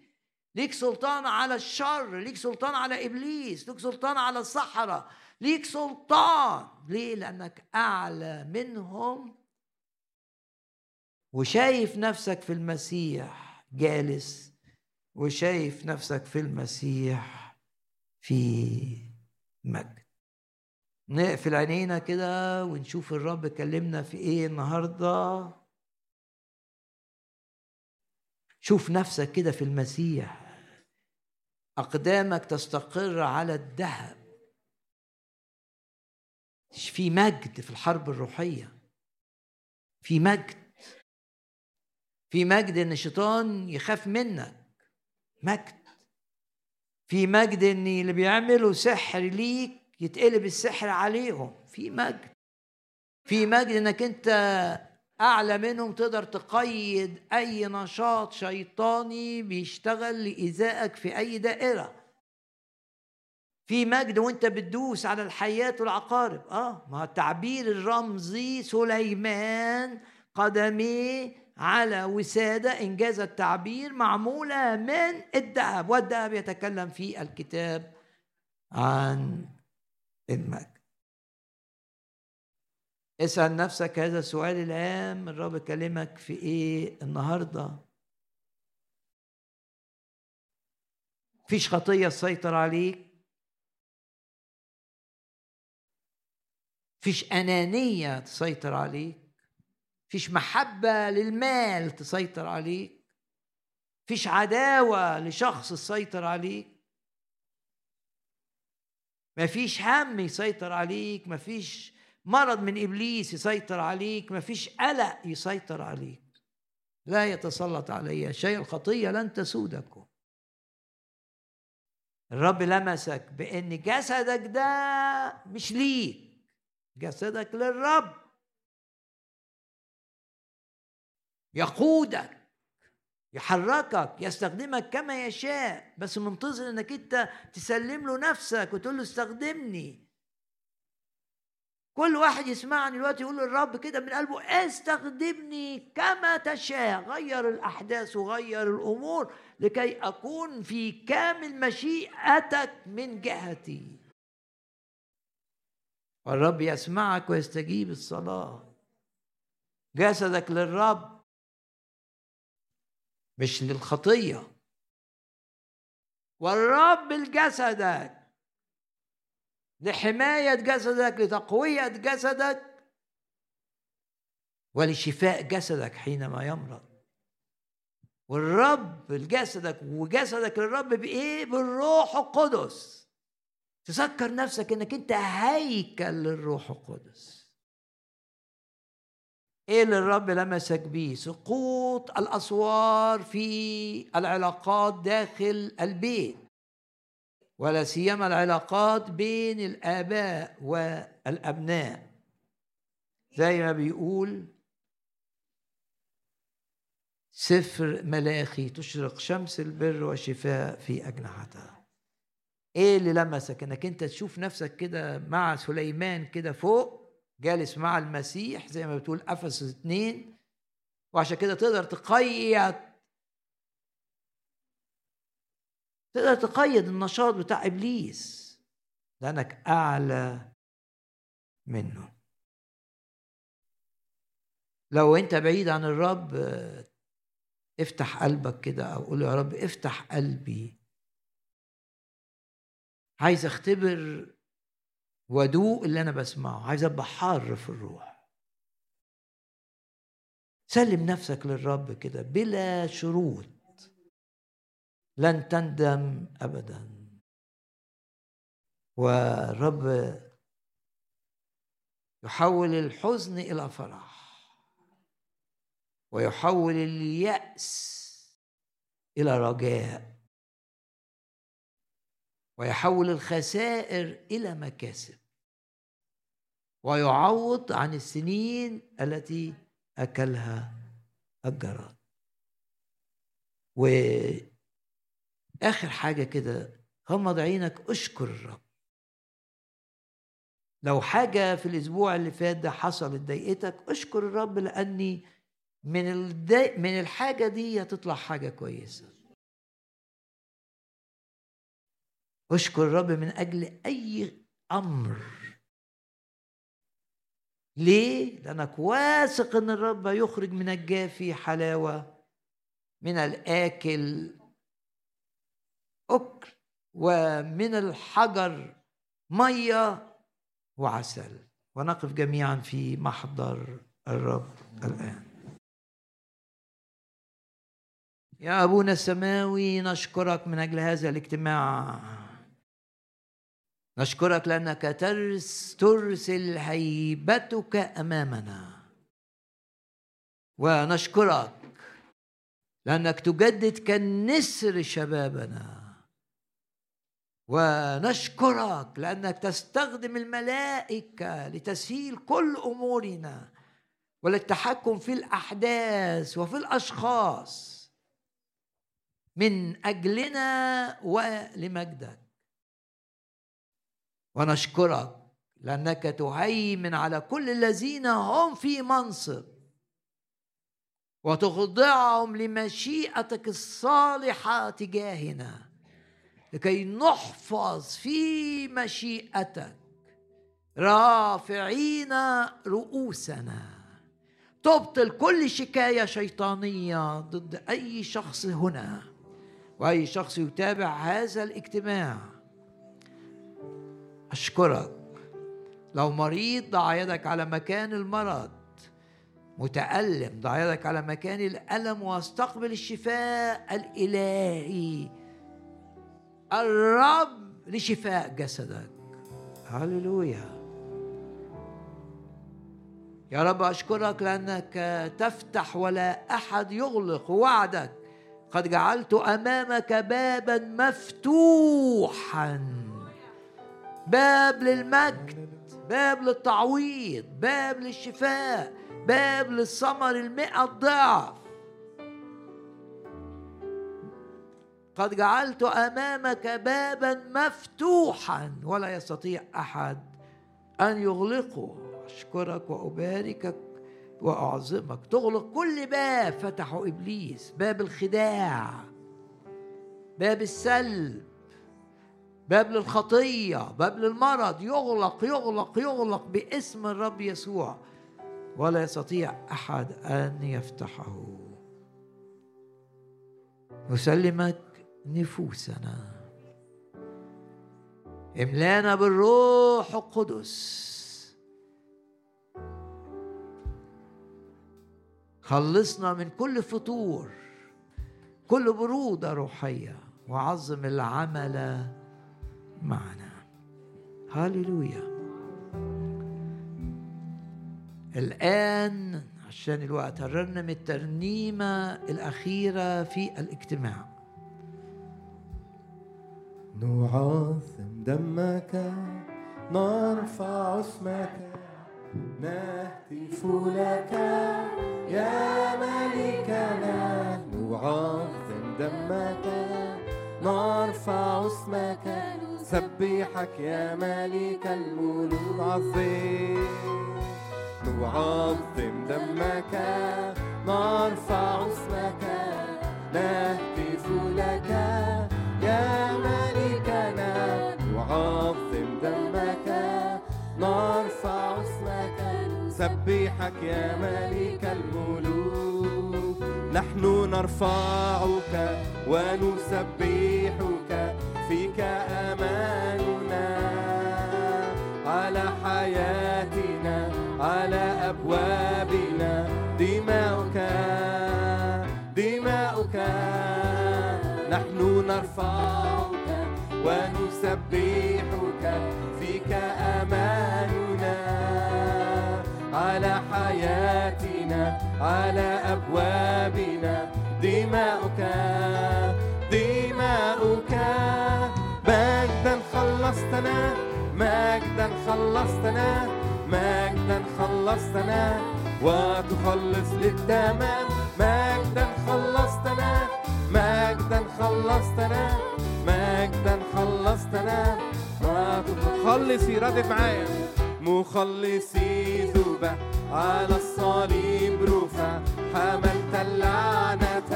ليك سلطان على الشر ليك سلطان على إبليس ليك سلطان على الصحراء ليك سلطان. ليه؟ لأنك أعلى منهم وشايف نفسك في المسيح. جالس وشايف نفسك في المسيح في مجد. نقفل عينينا كده ونشوف الرب كلمنا في إيه النهارده. شوف نفسك كده في المسيح. أقدامك تستقر على الذهب. في مجد في الحرب الروحية. في مجد. في مجد إن الشيطان يخاف منك. مجد. في مجد إن اللي بيعملوا سحر ليك يتقلب السحر عليهم. في مجد. في مجد إنك أنت أعلى منهم تقدر تقيد أي نشاط شيطاني بيشتغل لايذائك في أي دائرة. في مجد وأنت بتدوس على الحيات والعقارب. آه ما التعبير الرمزي سليمان قدميه على وسادة إنجاز التعبير معمولة من الذهب والذهب يتكلم في الكتاب عن المجد. اسأل نفسك هذا السؤال الهام الرب كلمك في إيه النهارده؟ فيش خطية تسيطر عليك. فيش أنانية تسيطر عليك. فيش محبة للمال تسيطر عليك. فيش عداوة لشخص تسيطر عليك. مفيش هم يسيطر عليك. مفيش مرض من إبليس يسيطر عليك. مفيش قلق يسيطر عليك. لا يتسلط علي شيء. الخطية لن تسودكم الرب لمسك بأن جسدك ده مش ليك. جسدك للرب. يقودك يحركك يستخدمك كما يشاء. بس منتظر إنك أنت تسلم له نفسك وتقول له استخدمني. كل واحد يسمعني دلوقتي يقول للرب كده من قلبه استخدمني كما تشاء. غير الأحداث وغير الأمور لكي أكون في كامل مشيئتك من جهتي. والرب يسمعك ويستجيب الصلاة. جسدك للرب مش للخطية. والرب لجسدك لحماية جسدك لتقوية جسدك ولشفاء جسدك حينما يمرض. والرب لجسدك وجسدك للرب بإيه؟ بالروح القدس. تذكر نفسك إنك أنت هيكل للروح القدس. إيه اللي الرب لمسك بيه؟ سقوط الأسوار في العلاقات داخل البيت ولا سيما العلاقات بين الآباء والأبناء. زي ما بيقول سفر ملاخي تشرق شمس البر والشفاء في أجنحتها. إيه اللي لمسك؟ إنك أنت تشوف نفسك كده مع سليمان كده فوق جالس مع المسيح زي ما بتقول أفسس اتنين وعشان كده تقدر تقيد تقدر تقيد النشاط بتاع إبليس. لانك أعلى منه. لو أنت بعيد عن الرب افتح قلبك كده أو قول يا رب افتح قلبي. عايز أختبر وادوق اللي أنا بسمعه. عايز أبقى حار في الروح. سلم نفسك للرب كده بلا شروط. لن تندم ابدا. والرب يحول الحزن إلى فرح. ويحول اليأس إلى رجاء. ويحول الخسائر إلى مكاسب. ويعوض عن السنين التي أكلها الجراد آخر حاجة كده غمض عينك أشكر الرب لو حاجة في الأسبوع اللي فات ده حصلت ضايقتك أشكر الرب لأني من. من الحاجة دي هتطلع حاجة كويسة أشكر الرب من أجل أي أمر ليه؟ لأنك واثق إن الرب يخرج من الجافي حلاوة من الآكل أكل ومن الحجر مية وعسل. ونقف جميعا في محضر الرب الآن. يا أبونا السماوي نشكرك من أجل هذا الاجتماع. نشكرك لأنك ترس ترسل هيبتك أمامنا. ونشكرك لأنك تجدد كالنسر شبابنا. ونشكرك لأنك تستخدم الملائكة لتسهيل كل أمورنا وللتحكم في الأحداث وفي الأشخاص من أجلنا ولمجدك. ونشكرك لأنك تهيمن على كل الذين هم في منصب. وتخضعهم لمشيئتك الصالحة تجاهنا لكي نحفظ في مشيئتك رافعين رؤوسنا. تبطل كل شكاية شيطانية ضد أي شخص هنا وأي شخص يتابع هذا الاجتماع. أشكرك. لو مريض ضع يدك على مكان المرض متألم ضع يدك على مكان الألم واستقبل الشفاء الإلهي. الرب لشفاء جسدك. هللويا. يا رب أشكرك لأنك تفتح ولا أحد يغلق وعدك. قد جعلت أمامك بابا مفتوحا. باب للمجد باب للتعويض باب للشفاء باب للثمر المئة ضعف قد جعلت أمامك بابا مفتوحا ولا يستطيع أحد أن يغلقوا أشكرك وأباركك وأعظمك. تغلق كل باب فتحه إبليس. باب الخداع. باب السلب. باب للخطية باب للمرض يغلق يغلق يغلق باسم الرب يسوع. ولا يستطيع أحد أن يفتحه. نسلمك نفوسنا. املانا بالروح القدس. خلصنا من كل فتور كل برودة روحية وعظم العمل معنا. هاليلويا. الآن عشان الوقت هررنا من الترنيمة الأخيرة في الاجتماع. نعظم دمك نرفع اسمك. نهتف لك يا ملكنا. نعظم دمك. نرفع اسمك نسبحك يا ملك الملوك عظيم نعظم دمك نرفع اسمك نهتف لك يا ملكنا نعظم دمك نرفع اسمك نسبحك يا ملك الملوك نحن نرفعك ونسبحك فيك أماننا على حياتنا على أبوابنا. دماؤك دماؤك. نحن نرفعك ونسبحك فيك أماننا على حياتنا. على أبوابنا. دماؤك دماؤك. مجدا خلصتنا مجدا خلصتنا مجدا خلصتنا. وتخلص للتمام. مجدا خلصتنا مجدا خلصتنا مجدا خلصتنا. مخلصي ردد معايا. مخلصي ذوبة على الصليب رفع حملت اللعنة.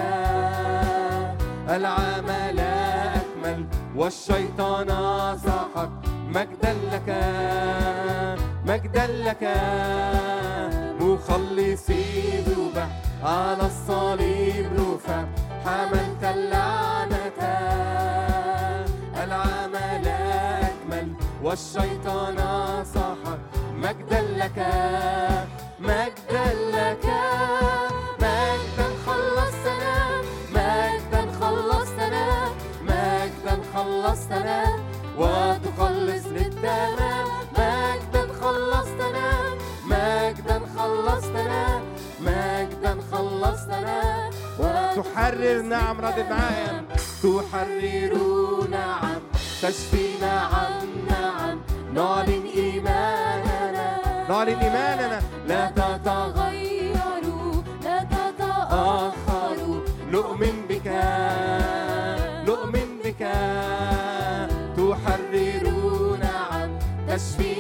العمل أكمل والشيطان سحق مجدا لك مجدا لك. مخلصي ذوبة على الصليب رفع حملت اللعنة. العمل أكمل والشيطان سحق مجدا لك مجدا لك. مجدا خلصتنا مجدا خلصتنا مجدا خلصتنا. وتخلص للتمام مجدا خلصتنا مجدا خلصتنا مجدا خلصتنا. وتحرر نعم ردد معايا تحرر نعم تشفي نعم نعم. نعلن إيماننا نعلن إيماننا. لا تتغيروا لا تتأخروا. نؤمن بك نؤمن بك. تحرر نعم تشفي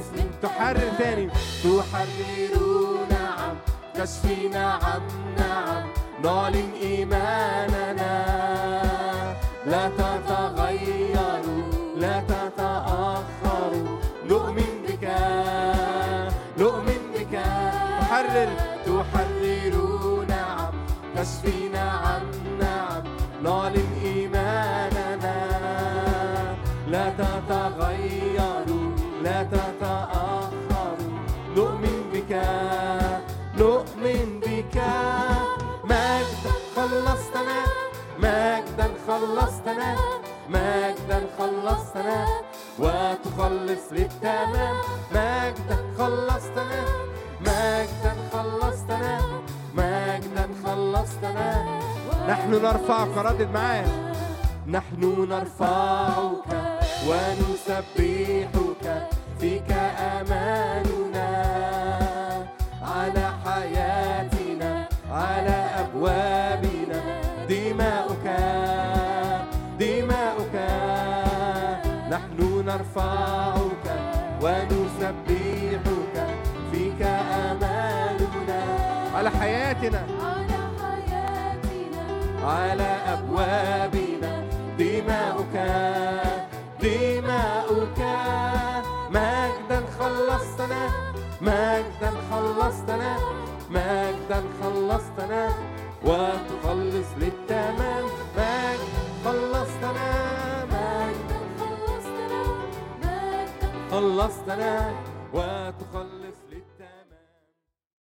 من تحرر تاني. تحرر نعم تشفي نعم نعم نعلن إيماننا. لا تتغيروا لا تتأخروا. نؤمن بك نؤمن بك. تحرر. تحرر نعم تشفي خلصتنا. مجدا خلصتنا. وتخلص للتمام مجدا خلصتنا. مجدا خلصتنا. مجدا خلصتنا. نحن نرفعك ردد معاه نحن نرفعك ونسبحك فيك أماننا. على حياتنا على أبوابنا. نرفعك ونسبحك فيك أماننا على حياتنا. على حياتنا. على أبوابنا. دماؤك. دماؤك. مجدا خلصتنا. مجدا خلصتنا. مجدا خلصتنا. وتخلص للتمام. مجد خلصتنا. خلصتنا وتخلص